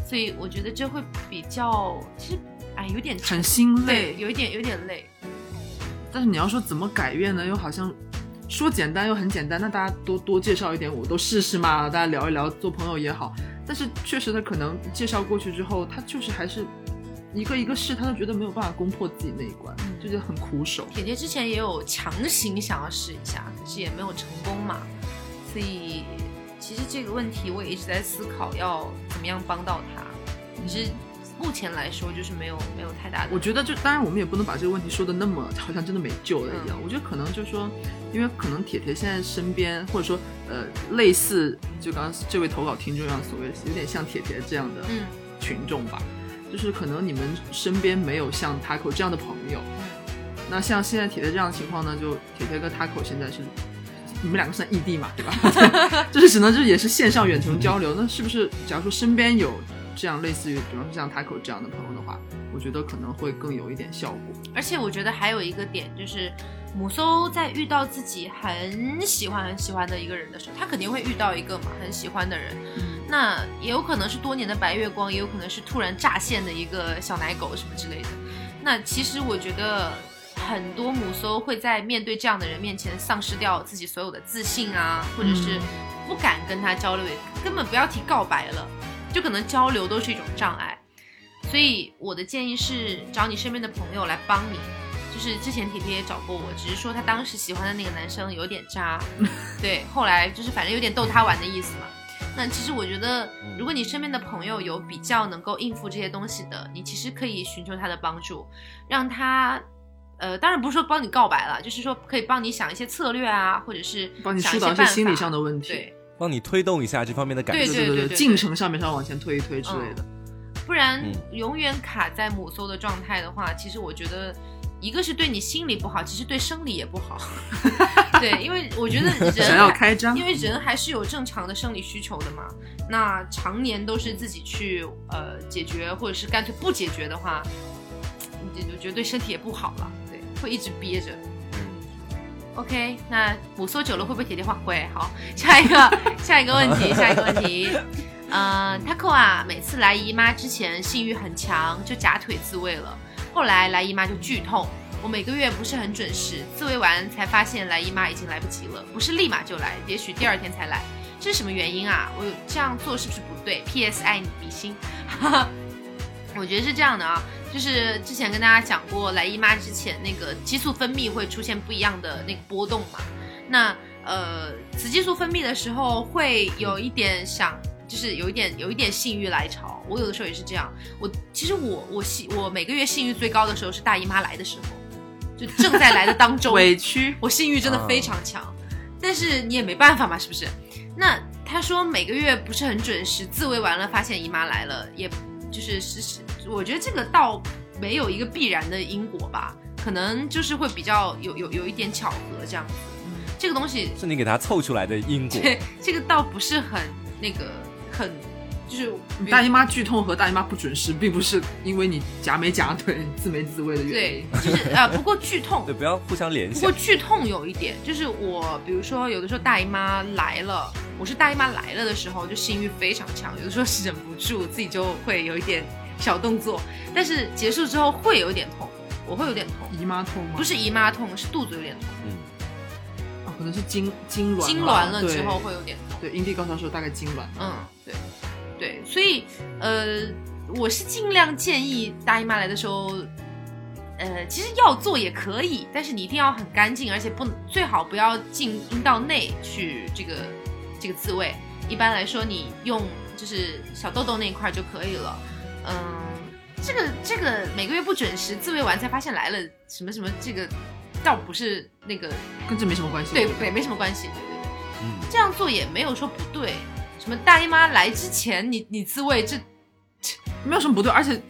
Speaker 1: 所以我觉得这会比较，其实哎有点
Speaker 3: 很心累
Speaker 1: 对，，有一点有点累，
Speaker 3: 但是你要说怎么改变呢？又好像说简单又很简单，那大家多多介绍一点，我都试试嘛，大家聊一聊，做朋友也好。但是确实他可能介绍过去之后，他就是还是一个一个试，他都觉得没有办法攻破自己那一关，
Speaker 1: 嗯
Speaker 3: 就是很苦手。
Speaker 1: 铁铁之前也有强行想要试一下，可是也没有成功嘛，所以其实这个问题我也一直在思考要怎么样帮到他。可是目前来说就是没有没有太大的，
Speaker 3: 我觉得就当然我们也不能把这个问题说的那么好像真的没救了一样。
Speaker 1: 嗯
Speaker 3: 我觉得可能就是说，因为可能铁铁现在身边或者说呃类似就刚刚这位投稿听众一样，所谓有点像铁铁这样的
Speaker 1: 嗯
Speaker 3: 群众吧，就是可能你们身边没有像 Taco 这样的朋友。
Speaker 1: 嗯
Speaker 3: 那像现在铁铁这样的情况呢，就铁铁跟 Taco 现在是你们两个算异地嘛，对吧？就是只能就是也是线上远程交流。那是不是假如说身边有这样类似于，比方说像 Taco 这样的朋友的话，我觉得可能会更有一点效果。
Speaker 1: 而且我觉得还有一个点就是，母搜在遇到自己很喜欢很喜欢的一个人的时候，他肯定会遇到一个嘛很喜欢的人，
Speaker 3: 嗯
Speaker 1: 那也有可能是多年的白月光，也有可能是突然乍现的一个小奶狗什么之类的。那其实我觉得很多母搜会在面对这样的人面前丧失掉自己所有的自信啊，或者是不敢跟他交流，也根本不要提告白了，就可能交流都是一种障碍。所以我的建议是找你身边的朋友来帮你。就是之前铁铁也找过我，只是说他当时喜欢的那个男生有点渣，对，后来就是反正有点逗他玩的意思嘛。那其实我觉得，如果你身边的朋友有比较能够应付这些东西的，你其实可以寻求他的帮助，让他，呃，当然不是说帮你告白了，就是说可以帮你想一些策略啊，或者是
Speaker 3: 帮你
Speaker 1: 想一些办
Speaker 3: 疏导一些心理上的问题，
Speaker 1: 对，
Speaker 2: 帮你推动一下这方面的改
Speaker 1: 对
Speaker 2: 变。
Speaker 3: 对对，
Speaker 1: 对对
Speaker 3: 进程上面稍微往前推一推之类的。
Speaker 1: 不然
Speaker 2: 嗯
Speaker 1: 永远卡在母搜的状态的话，其实我觉得，一个是对你心理不好，其实对生理也不好。对，因为我觉得人
Speaker 3: 想要开张
Speaker 1: 因，为人还是有正常的生理需求的嘛。那常年都是自己去呃解决，或者是干脆不解决的话，你 我觉得对身体也不好了。一直憋着。OK，那母说久了会不会铁电话会？好，下一个下一个问题，下一个问题。呃，Taco 啊，每次来姨妈之前性欲很强，就夹腿自慰了。后来来姨妈就剧痛，我每个月不是很准时，自慰完才发现来姨妈已经来不及了，不是立马就来，也许第二天才来，这是什么原因啊？我这样做是不是不对？P.S. 爱你比心，哈哈，我觉得是这样的啊，就是之前跟大家讲过，来姨妈之前那个激素分泌会出现不一样的那个波动嘛，那呃，雌激素分泌的时候会有一点想。就是有一点有一点性欲来潮，我有的时候也是这样。我其实我我性我每个月性欲最高的时候是大姨妈来的时候，就正在来的当中，
Speaker 3: 委屈，
Speaker 1: 我性欲真的非常强。但是你也没办法嘛，是不是？那他说每个月不是很准时，自慰完了发现姨妈来了，也就是是是，我觉得这个倒没有一个必然的因果吧，可能就是会比较有有有一点巧合这样子。这个东西
Speaker 2: 是你给他凑出来的因果。
Speaker 1: 对，这个倒不是很那个很，就是
Speaker 3: 大姨妈剧痛和大姨妈不准时，并不是因为你夹没夹腿、自没自慰的原因对。
Speaker 1: 就是啊，不过剧痛
Speaker 2: 对，不要互相联系
Speaker 1: 不过。剧痛有一点，就是我比如说有的时候大姨妈来了，我是大姨妈来了的时候就性欲非常强，有的时候是忍不住自己就会有一点小动作，但是结束之后会有点痛，我会有点痛，
Speaker 3: 姨妈痛吗？
Speaker 1: 不是姨妈痛，是肚子有点痛，
Speaker 2: 嗯，
Speaker 3: 哦，可能是痉痉挛。
Speaker 1: 痉挛了之后会有点痛。
Speaker 3: 对阴蒂高潮时候大概痉挛。
Speaker 1: 嗯，对，对，所以呃，我是尽量建议大姨妈来的时候，呃，其实要做也可以，但是你一定要很干净，而且不最好不要进阴道内去这个这个自慰。一般来说，你用就是小豆豆那一块就可以了。嗯，这个这个每个月不准时自慰完才发现来了什么什么，这个倒不是那个
Speaker 3: 跟这没什么关系。
Speaker 1: 对对，没什么关系，对对对。
Speaker 2: 嗯，
Speaker 1: 这样做也没有说不对。什么大姨妈来之前你你自慰，这
Speaker 3: 没有什么不对，而且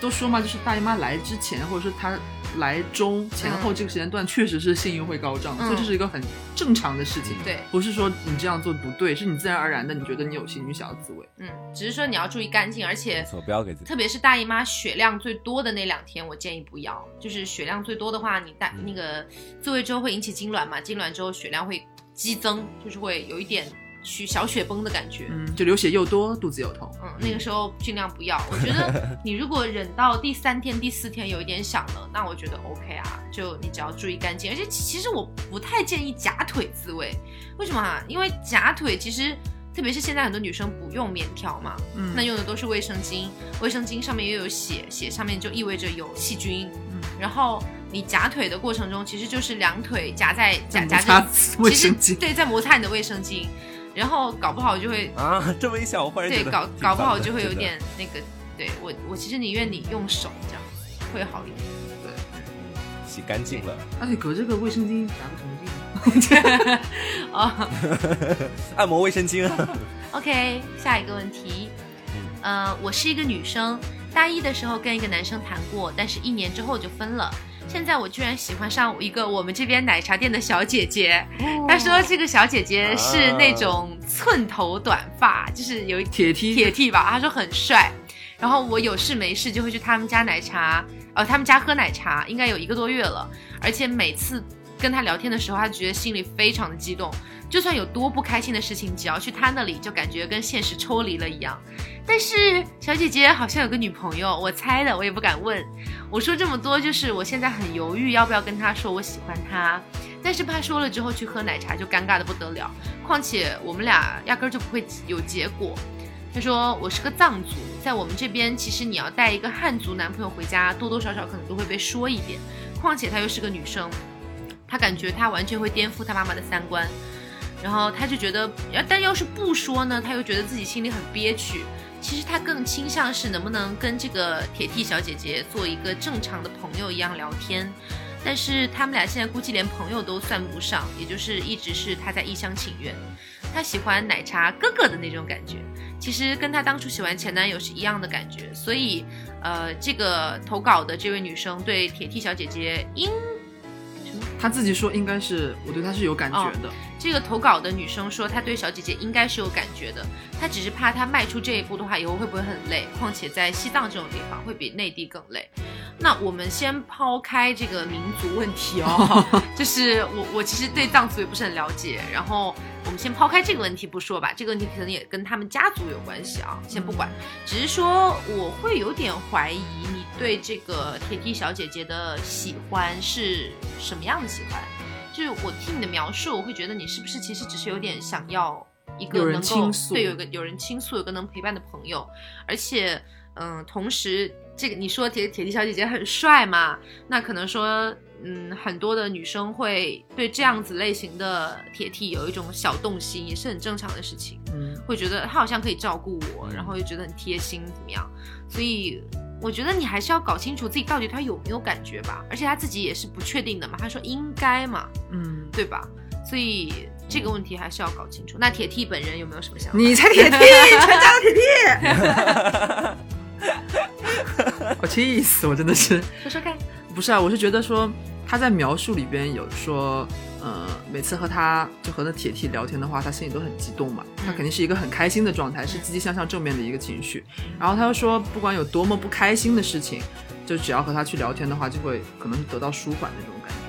Speaker 3: 都说嘛，就是大姨妈来之前，或者说她来中前后这个时间段，确实是性欲会高涨，
Speaker 1: 嗯
Speaker 3: 所以这是一个很正常的事情。
Speaker 1: 对，
Speaker 3: 不是说你这样做不对，是你自然而然的，你觉得你有性欲想要自慰。
Speaker 1: 嗯，只是说你要注意干净，而且，
Speaker 2: 不要给自己。
Speaker 1: 特别是大姨妈血量最多的那两天，我建议不要。就是血量最多的话，你大
Speaker 2: 嗯
Speaker 1: 那个自慰之后会引起痉挛嘛，痉挛之后血量会激增，就是会有一点血小血崩的感觉。
Speaker 3: 嗯，就流血又多，肚子又痛。
Speaker 1: 嗯，那个时候尽量不要。我觉得 你如果忍到第三天、第四天有一点响了，那我觉得 OK 啊，就你只要注意干净。而且其实我不太建议夹腿自慰，为什么啊？因为夹腿其实。特别是现在很多女生不用棉条嘛，
Speaker 3: 嗯
Speaker 1: 那用的都是卫生巾，卫生巾上面又有血，血上面就意味着有细菌。
Speaker 3: 嗯
Speaker 1: 然后你夹腿的过程中，其实就是两腿夹在夹夹着
Speaker 3: 卫生巾。
Speaker 1: 其实对，在摩擦你的卫生巾，然后搞不好就会
Speaker 2: 啊，这么一想，我忽然觉
Speaker 1: 对，搞搞不好就会有点那个，对我我其实宁愿你用手这样会好一点。
Speaker 2: 对洗干净了。
Speaker 3: 而且隔这个卫生巾夹个什么劲？
Speaker 1: 哦
Speaker 2: 按摩卫生巾啊，，
Speaker 1: OK，下一个问题，呃，我是一个女生，大一的时候跟一个男生谈过，但是一年之后就分了。现在我居然喜欢上一个我们这边奶茶店的小姐姐，她说这个小姐姐是那种寸头短发，就是有一
Speaker 3: 铁梯。
Speaker 1: 铁 T 吧，她说很帅。然后我有事没事就会去他们家奶茶，呃，他们家喝奶茶，应该有一个多月了。而且每次跟他聊天的时候，他觉得心里非常的激动，就算有多不开心的事情，只要去他那里，就感觉跟现实抽离了一样。但是小姐姐好像有个女朋友，我猜的，我也不敢问。我说这么多，就是我现在很犹豫要不要跟他说我喜欢他，但是怕说了之后去喝奶茶就尴尬的不得了。况且我们俩压根儿就不会有结果。他说我是个藏族，在我们这边，其实你要带一个汉族男朋友回家，多多少少可能都会被说一点。况且她又是个女生，她感觉她完全会颠覆她妈妈的三观。然后他就觉得，要但要是不说呢，他又觉得自己心里很憋屈。其实他更倾向是能不能跟这个铁 T 小姐姐做一个正常的朋友一样聊天。但是他们俩现在估计连朋友都算不上，也就是一直是他在一厢情愿。他喜欢奶茶哥哥的那种感觉，其实跟他当初喜欢前男友是一样的感觉。所以，呃，这个投稿的这位女生对铁 T 小姐姐应
Speaker 3: 他自己说应该是我对他是有感觉的。
Speaker 1: 这个投稿的女生说，她对小姐姐应该是有感觉的，她只是怕她迈出这一步的话，以后会不会很累？况且在西藏这种地方会比内地更累。那我们先抛开这个民族问题哦，就是我我其实对藏族也不是很了解，然后我们先抛开这个问题不说吧，这个问题可能也跟他们家族有关系啊，先不管，只是说我会有点怀疑你对这个铁 T 小姐姐的喜欢是什么样的喜欢。就是我听你的描述，我会觉得你是不是其实只是有点想要一个能够对有个有人倾诉，有个能陪伴的朋友，而且嗯，同时这个你说铁铁弟小姐姐很帅嘛，那可能说嗯，很多的女生会对这样子类型的铁 T 有一种小动心，也是很正常的事情，
Speaker 3: 嗯，
Speaker 1: 会觉得他好像可以照顾我，
Speaker 2: 嗯。
Speaker 1: 然后又觉得很贴心怎么样，所以。我觉得你还是要搞清楚自己到底他有没有感觉吧，而且他自己也是不确定的嘛。他说应该嘛，
Speaker 3: 嗯，
Speaker 1: 对吧？所以这个问题还是要搞清楚。那铁 T 本人有没有什么想法？
Speaker 3: 你才铁 T，全家都铁 T，我气死我真的是。
Speaker 1: 说说看。
Speaker 3: 不是啊，我是觉得说他在描述里边有说，呃，每次和他就和那铁 T 聊天的话，他心里都很激动嘛，他肯定是一个很开心的状态，是积极向上、正面的一个情绪。然后他又说，不管有多么不开心的事情，就只要和他去聊天的话，就会可能得到舒缓那种感觉。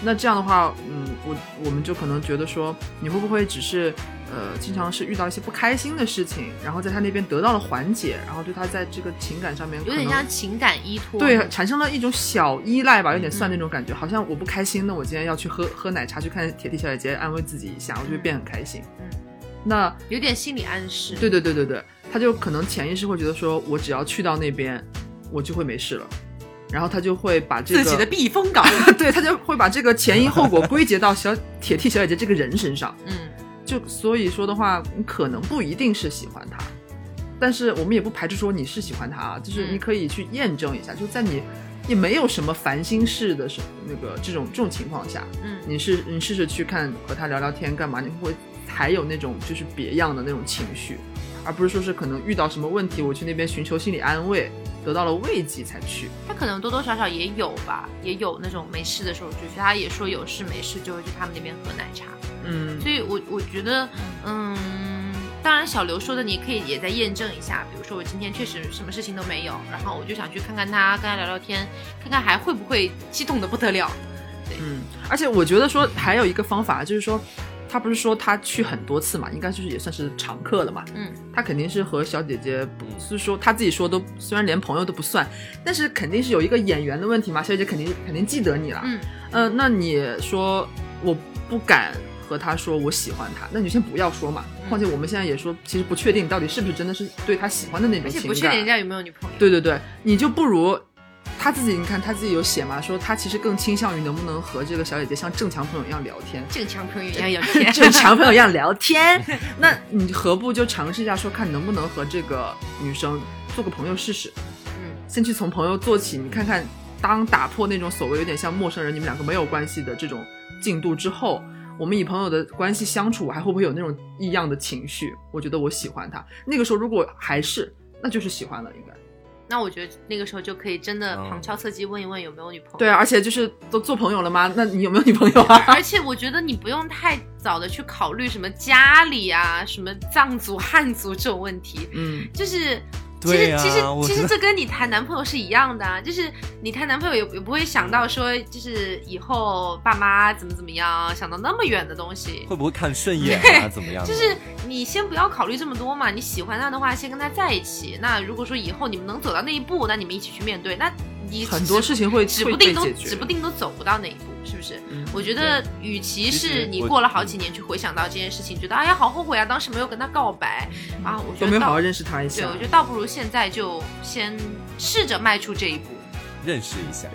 Speaker 1: 嗯，
Speaker 3: 那这样的话，嗯，我我们就可能觉得说，你会不会只是呃，经常是遇到一些不开心的事情，然后在他那边得到了缓解，然后对他在这个情感上面
Speaker 1: 有点像情感依托，
Speaker 3: 对，产生了一种小依赖吧，有点算那种感觉，好像我不开心，那我今天要去喝喝奶茶，去看铁 T 小姐姐，安慰自己一下，我就会变很开心。
Speaker 1: 嗯，
Speaker 3: 那
Speaker 1: 有点心理暗示。
Speaker 3: 对对对对对，他就可能潜意识会觉得说，我只要去到那边，我就会没事了。然后他就会把这个
Speaker 1: 自己的避风港，
Speaker 3: 对他就会把这个前因后果归结到小铁 T 小姐姐这个人身上。
Speaker 1: 嗯，
Speaker 3: 就所以说的话，你可能不一定是喜欢他，但是我们也不排除说你是喜欢他啊，就是你可以去验证一下，就在你也没有什么烦心事的什那个这种这种情况下，
Speaker 1: 嗯，
Speaker 3: 你是你试试去看和他聊聊天干嘛，你会不会还有那种就是别样的那种情绪，而不是说是可能遇到什么问题，我去那边寻求心理安慰。得到了慰藉才去，
Speaker 1: 他可能多多少少也有吧，也有那种没事的时候就去。他也说有事没事就会去他们那边喝奶茶。
Speaker 3: 嗯，
Speaker 1: 所以我我觉得，嗯，当然小刘说的你可以也在验证一下，比如说我今天确实什么事情都没有，然后我就想去看看他，跟他聊聊天，看看还会不会激动的不得了。对，
Speaker 3: 嗯，而且我觉得说还有一个方法就是说。他不是说他去很多次嘛，应该就是也算是常客了嘛。
Speaker 1: 嗯，
Speaker 3: 他肯定是和小姐姐，不是说他自己说都虽然连朋友都不算，但是肯定是有一个眼缘的问题嘛。小姐姐肯定肯定记得你了。
Speaker 1: 嗯，
Speaker 3: 呃，那你说我不敢和他说我喜欢他，那你先不要说嘛。况且我们现在也说，其实不确定到底是不是真的是对他喜欢的那种情感，
Speaker 1: 不确定人家有没有女朋友。
Speaker 3: 对对对，你就不如。他自己，你看他自己有写嘛，说他其实更倾向于能不能和这个小姐姐像正常朋友一样聊天，
Speaker 1: 正常朋友一样聊天，
Speaker 3: 正常朋友一样聊天。那你何不就尝试一下，说看能不能和这个女生做个朋友试试？
Speaker 1: 嗯，
Speaker 3: 先去从朋友做起，你看看，当打破那种所谓有点像陌生人，你们两个没有关系的这种进度之后，我们以朋友的关系相处，还会不会有那种异样的情绪？我觉得我喜欢他，那个时候如果还是，那就是喜欢了，应该。
Speaker 1: 那我觉得那个时候就可以真的旁敲侧击问一问有没有女朋友。
Speaker 3: 对，而且就是都做朋友了吗？那你有没有女朋友啊？
Speaker 1: 而且我觉得你不用太早的去考虑什么家里啊、什么藏族、汉族这种问题。
Speaker 3: 嗯，
Speaker 1: 就是。其实其实其实这跟你谈男朋友是一样的，啊，就是你谈男朋友也也不会想到说，就是以后爸妈怎么怎么样，想到那么远的东西，
Speaker 2: 会不会看顺眼啊？怎么样？
Speaker 1: 就是你先不要考虑这么多嘛，你喜欢他的话，先跟他在一起。那如果说以后你们能走到那一步，那你们一起去面对，那你
Speaker 3: 很多事情会
Speaker 1: 指不定都指不定都走不到那一步。是不是？我觉得，与其是你过了好几年去回想到这件事情，觉得哎呀好后悔啊，当时没有跟他告白啊，我觉得
Speaker 3: 没有好好认识他一下。
Speaker 1: 对，我觉得倒不如现在就先试着迈出这一步，
Speaker 2: 认识一下。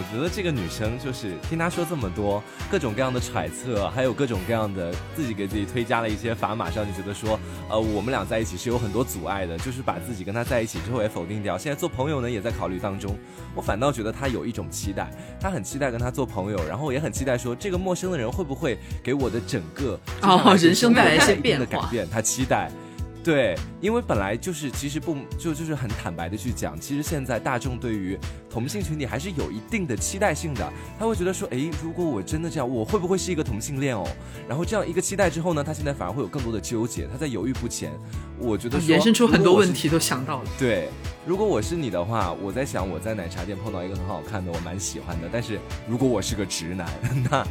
Speaker 2: 我觉得这个女生就是听她说这么多各种各样的揣测，还有各种各样的自己给自己推加了一些砝码，让你觉得说，呃，我们俩在一起是有很多阻碍的，就是把自己跟他在一起之后也否定掉。现在做朋友呢，也在考虑当中。我反倒觉得她有一种期待，她很期待跟他做朋友，然后也很期待说这个陌生的人会不会给我的整个
Speaker 3: 哦人生带来一些变
Speaker 2: 的改变，她期待。对，因为本来就是，其实不就就是很坦白的去讲，其实现在大众对于同性群体还是有一定的期待性的，他会觉得说，哎，如果我真的这样，我会不会是一个同性恋哦？然后这样一个期待之后呢，他现在反而会有更多的纠结，他在犹豫不前。我觉得
Speaker 3: 延伸出很多问题都想到了。
Speaker 2: 对，如果我是你的话，我在想我在奶茶店碰到一个很好看的，我蛮喜欢的。但是如果我是个直男，那。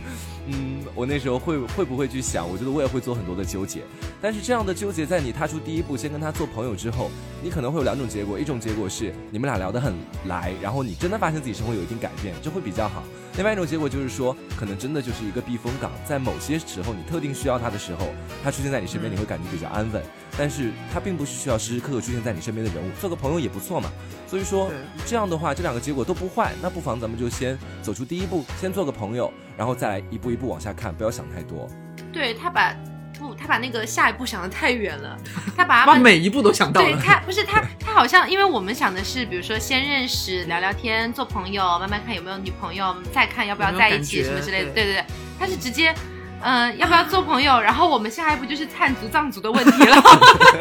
Speaker 2: 嗯，我那时候会会不会去想？我觉得我也会做很多的纠结。但是这样的纠结，在你踏出第一步，先跟他做朋友之后，你可能会有两种结果：一种结果是你们俩聊得很来，然后你真的发现自己生活有一定改变，这会比较好；另外一种结果就是说，可能真的就是一个避风港，在某些时候你特定需要他的时候，他出现在你身边，你会感觉比较安稳。但是他并不是需要时时刻刻出现在你身边的人物，做个朋友也不错嘛。所以说这样的话，这两个结果都不坏，那不妨咱们就先走出第一步，先做个朋友，然后再来一步一步往下看，不要想太多。
Speaker 1: 对他把不，他把那个下一步想的太远了，他把
Speaker 3: 把每一步都想到了。
Speaker 1: 对他不是他，他好像因为我们想的是，比如说先认识、聊聊天、做朋友，慢慢看有没有女朋友，再看要不要在一起什么之类的。对对对，他是直接嗯、要不要做朋友？然后我们下一步就是灿族藏族的问题了，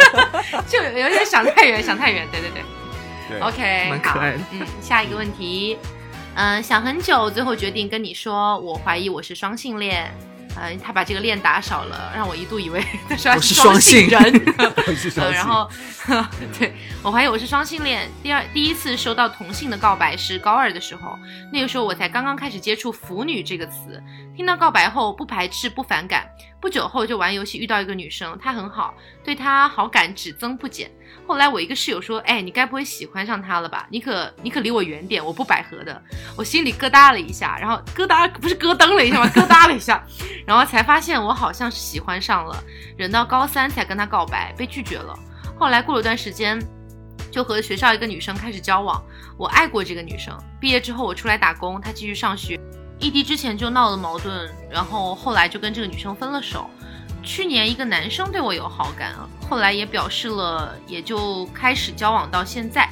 Speaker 1: 就有有点想太远，想太远。对对对
Speaker 2: 对
Speaker 1: ，OK，好
Speaker 3: 蛮可爱的，
Speaker 1: 嗯，下一个问题，嗯、想很久，最后决定跟你说，我怀疑我是双性恋。嗯、他把这个链打少了，让我一度以为他说他
Speaker 3: 我是
Speaker 1: 双
Speaker 3: 双性
Speaker 1: 人。呃，然后，对我怀疑我是双性恋。第二，第一次收到同性的告白是高二的时候，那个时候我才刚刚开始接触“腐女”这个词，听到告白后不排斥不反感。不久后就玩游戏遇到一个女生，她很好，对她好感只增不减。后来我一个室友说：“哎，你该不会喜欢上他了吧？你可你可离我远点，我不百合的。”我心里咯哒了一下，然后咯哒不是咯噔了一下吗？咯哒了一下，然后才发现我好像是喜欢上了。忍到高三才跟他告白，被拒绝了。后来过了段时间，就和学校一个女生开始交往。我爱过这个女生。毕业之后我出来打工，她继续上学。异地之前就闹了矛盾，然后后来就跟这个女生分了手。去年一个男生对我有好感，后来也表示了，也就开始交往到现在。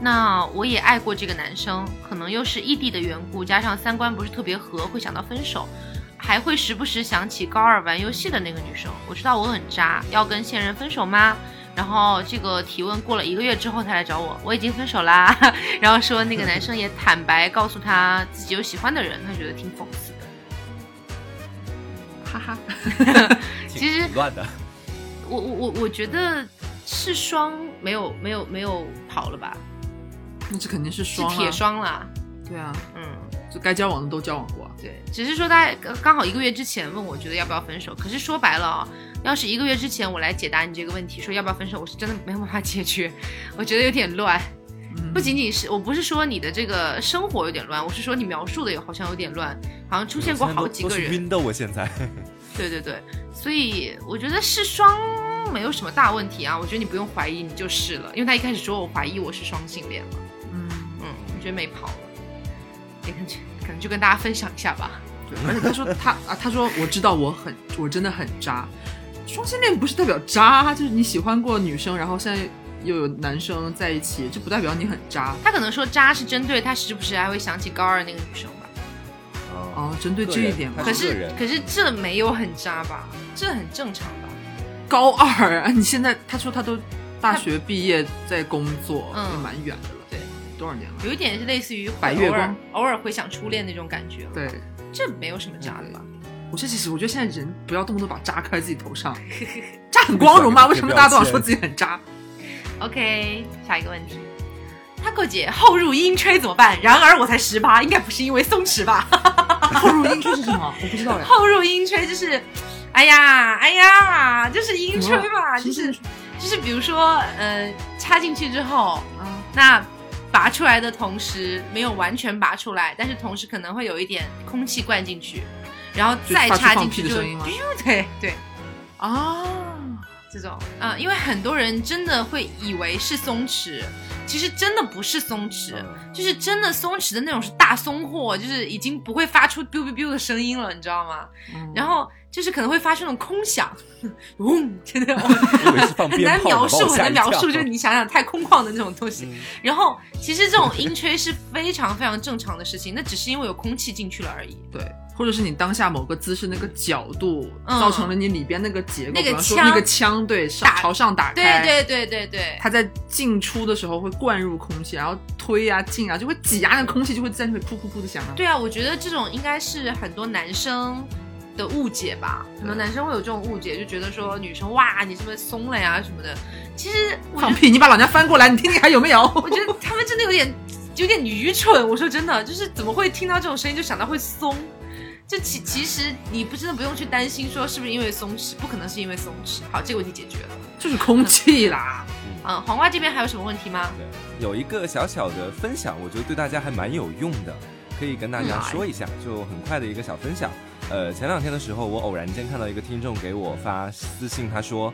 Speaker 1: 那我也爱过这个男生，可能又是异地的缘故，加上三观不是特别合，会想到分手。还会时不时想起高二玩游戏的那个女生。我知道我很渣，要跟现任分手吗？然后这个提问过了一个月之后，他来找我，我已经分手啦。然后说那个男生也坦白告诉他自己有喜欢的人，他觉得挺讽刺的。
Speaker 3: 哈哈，
Speaker 1: 其实
Speaker 2: 挺乱的，
Speaker 1: 我我我我觉得是双没有没有没有跑了吧，
Speaker 3: 那这肯定是
Speaker 1: 是
Speaker 3: 双、啊、
Speaker 1: 铁双啦。
Speaker 3: 对啊，
Speaker 1: 嗯，
Speaker 3: 就该交往的都交往过啊。
Speaker 1: 对，只是说他刚刚好一个月之前问我觉得要不要分手，可是说白了啊、要是一个月之前我来解答你这个问题，说要不要分手，我是真的没有办法解决，我觉得有点乱。
Speaker 3: 嗯
Speaker 1: 不仅仅是我不是说你的这个生活有点乱，我是说你描述的也好像有点乱，好像出现过好几个人。
Speaker 2: 晕的，我现在。
Speaker 1: 对对对，所以我觉得是双没有什么大问题啊，我觉得你不用怀疑，你就是了，因为他一开始说我怀疑我是双性恋嘛，
Speaker 3: 嗯，
Speaker 1: 嗯，我觉得没跑了，也可能可能就跟大家分享一下吧。
Speaker 3: 对，而且他说他啊，他说我知道我很，我真的很渣。双性恋不是代表渣，就是你喜欢过女生，然后现在又有男生在一起，这不代表你很渣
Speaker 1: 他可能说渣是针对他时不时还会想起高二那个女生吧，
Speaker 3: 哦。针对这一点吧
Speaker 1: 可是可是这没有很渣吧，这很正常吧？
Speaker 3: 高二啊，你现在他说他都大学毕业在工作，
Speaker 1: 嗯
Speaker 3: 也蛮远的了。
Speaker 1: 对，
Speaker 3: 多少年了？
Speaker 1: 有一点是类似于
Speaker 3: 白月光
Speaker 1: 偶尔回想初恋那种感觉，
Speaker 3: 对，
Speaker 1: 这没有什么渣的吧？
Speaker 3: 我这其实我觉得现在人不要动不动把渣盖在自己头上，渣很光荣吗？为什么大家都想说自己很渣
Speaker 1: ？OK，下一个问题。Taco 姐后入阴吹怎么办？然而我才十八，应该不是因为松弛吧？
Speaker 3: 后入阴吹是什么？我不知道呀。
Speaker 1: 后入阴吹就是，哎呀哎呀，就是阴吹嘛，就是就是比如说，呃，插进去之后，
Speaker 3: 嗯，
Speaker 1: 那拔出来的同时没有完全拔出来，但是同时可能会有一点空气灌进去，然后再插进去就 对对，
Speaker 3: 啊，
Speaker 1: 这种，嗯、因为很多人真的会以为是松弛，其实真的不是松弛，
Speaker 2: 嗯
Speaker 1: 就是真的松弛的那种是大松货，就是已经不会发出 biu biu biu 的声音了，你知道吗？
Speaker 3: 嗯
Speaker 1: 然后就是可能会发出那种空响，嗡，真的很难描述，很难描述，就是你想想太空旷的那种东西。
Speaker 2: 嗯
Speaker 1: 然后其实这种音吹是非常非常正常的事情，那只是因为有空气进去了而已。
Speaker 3: 对，或者是你当下某个姿势那个角度，
Speaker 1: 嗯
Speaker 3: 造成了你里边那个结构，
Speaker 1: 那个
Speaker 3: 比方说那个枪对上朝上打
Speaker 1: 对
Speaker 3: 开，
Speaker 1: 对对对对，
Speaker 3: 它在进出的时候会灌入空气，然后推啊进啊就会挤压那个空气，就会在那里噗噗噗的响啊。
Speaker 1: 对啊，我觉得这种应该是很多男生的误解吧，很多男生会有这种误解，就觉得说女生哇你是不是松了呀什么的。其实
Speaker 3: 放屁！你把老娘翻过来，你听听还有没有？
Speaker 1: 我觉得他们真的有点有点愚蠢。我说真的，就是怎么会听到这种声音就想到会松？这其其实你不真的不用去担心说是不是因为松弛，不可能是因为松弛。好，这个问题解决了。
Speaker 3: 就是空气啦。
Speaker 1: 嗯，黄瓜这边还有什么问题吗？
Speaker 2: 对，有一个小小的分享，我觉得对大家还蛮有用的，可以跟大家说一下，就很快的一个小分享。呃，前两天的时候，我偶然间看到一个听众给我发私信，他说，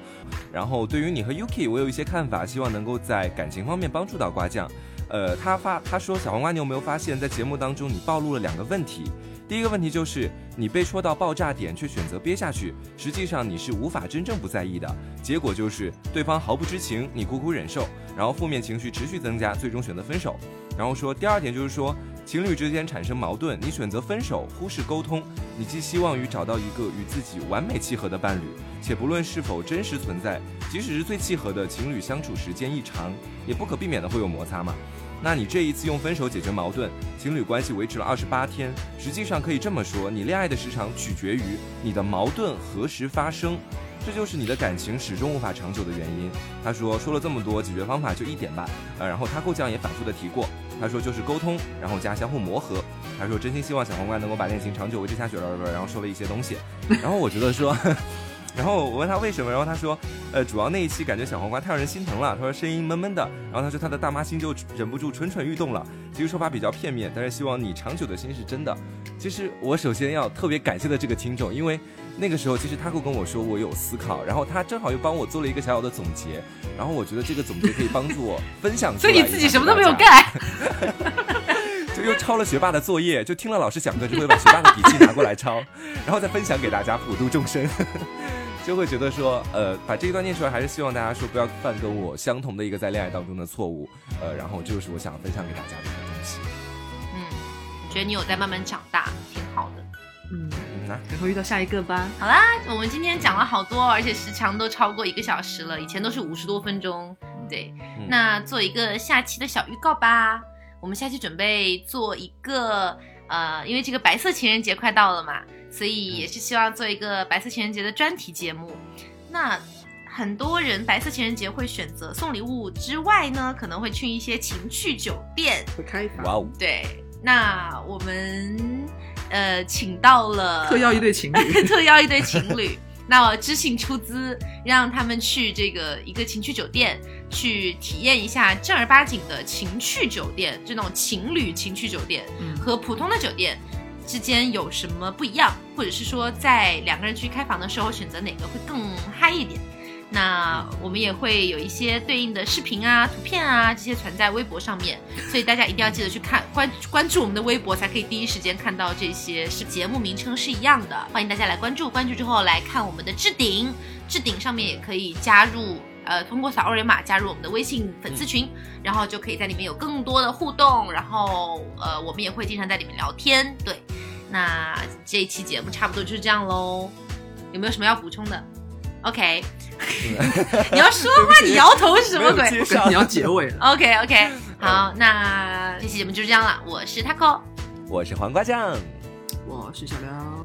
Speaker 2: 然后对于你和 Yuki，我有一些看法，希望能够在感情方面帮助到瓜酱。呃，他发他说，小黄瓜，你有没有发现，在节目当中你暴露了两个问题？第一个问题就是你被戳到爆炸点，却选择憋下去，实际上你是无法真正不在意的，结果就是对方毫不知情，你苦苦忍受，然后负面情绪持续增加，最终选择分手。然后说第二点就是说，情侣之间产生矛盾，你选择分手，忽视沟通，你寄希望于找到一个与自己完美契合的伴侣，且不论是否真实存在，即使是最契合的情侣相处时间一长，也不可避免的会有摩擦嘛。那你这一次用分手解决矛盾，情侣关系维持了二十八天，实际上可以这么说，你恋爱的时长取决于你的矛盾何时发生，这就是你的感情始终无法长久的原因。他说说了这么多解决方法就一点吧，呃，然后他够酱也反复的提过，他说就是沟通，然后加相互磨合。他说真心希望小皇冠能够把恋情长久维持下去，然后说了一些东西，然后我觉得说。然后我问他为什么，然后他说，呃，主要那一期感觉小黄瓜太让人心疼了。他说声音闷闷的，然后他说他的大妈心就忍不住蠢蠢欲动了。其实说法比较片面，但是希望你长久的心是真的。其实我首先要特别感谢的这个听众，因为那个时候其实他会跟我说我有思考，然后他正好又帮我做了一个小小的总结，然后我觉得这个总结可以帮助我 分享出来。
Speaker 1: 所以你自己什么都没有干，
Speaker 2: 就又抄了学霸的作业，就听了老师讲课就会把学霸的笔记拿过来抄，然后再分享给大家普度众生。就会觉得说，呃，把这一段念出来，还是希望大家说不要犯跟我相同的一个在恋爱当中的错误，呃，然后这就是我想分享给大家的一个东西。
Speaker 1: 嗯，觉得你有在慢慢长大，挺好的。
Speaker 3: 嗯，那然后遇到下一个吧。
Speaker 1: 好啦，我们今天讲了好多，而且时长都超过一个小时了，以前都是五十多分钟。对，那做一个下期的小预告吧。我们下期准备做一个，呃，因为这个白色情人节快到了嘛。所以也是希望做一个白色情人节的专题节目。那很多人白色情人节会选择送礼物之外呢，可能会去一些情趣酒店。
Speaker 3: 会开房。
Speaker 2: 哇哦。
Speaker 1: 对，那我们呃请到了
Speaker 3: 特邀一对情侣，
Speaker 1: 特邀一对情侣。那我知性出资，让他们去这个一个情趣酒店，去体验一下正儿八经的情趣酒店，这种情侣情趣酒店和普通的酒店。之间有什么不一样，或者是说在两个人去开房的时候选择哪个会更嗨一点？那我们也会有一些对应的视频啊、图片啊这些传在微博上面，所以大家一定要记得去看关关注我们的微博，才可以第一时间看到这些是节目名称是一样的。欢迎大家来关注，关注之后来看我们的置顶，置顶上面也可以加入，呃，通过扫二维码加入我们的微信粉丝群，然后就可以在里面有更多的互动，然后呃，我们也会经常在里面聊天，对。那这一期节目差不多就是这样喽，有没有什么要补充的？OK，你要说话，你摇头是什么鬼？
Speaker 3: 你要结尾了。
Speaker 1: OK OK，好，那这期节目就是这样了。我是 Taco，
Speaker 2: 我是黄瓜酱，
Speaker 3: 我是小廖。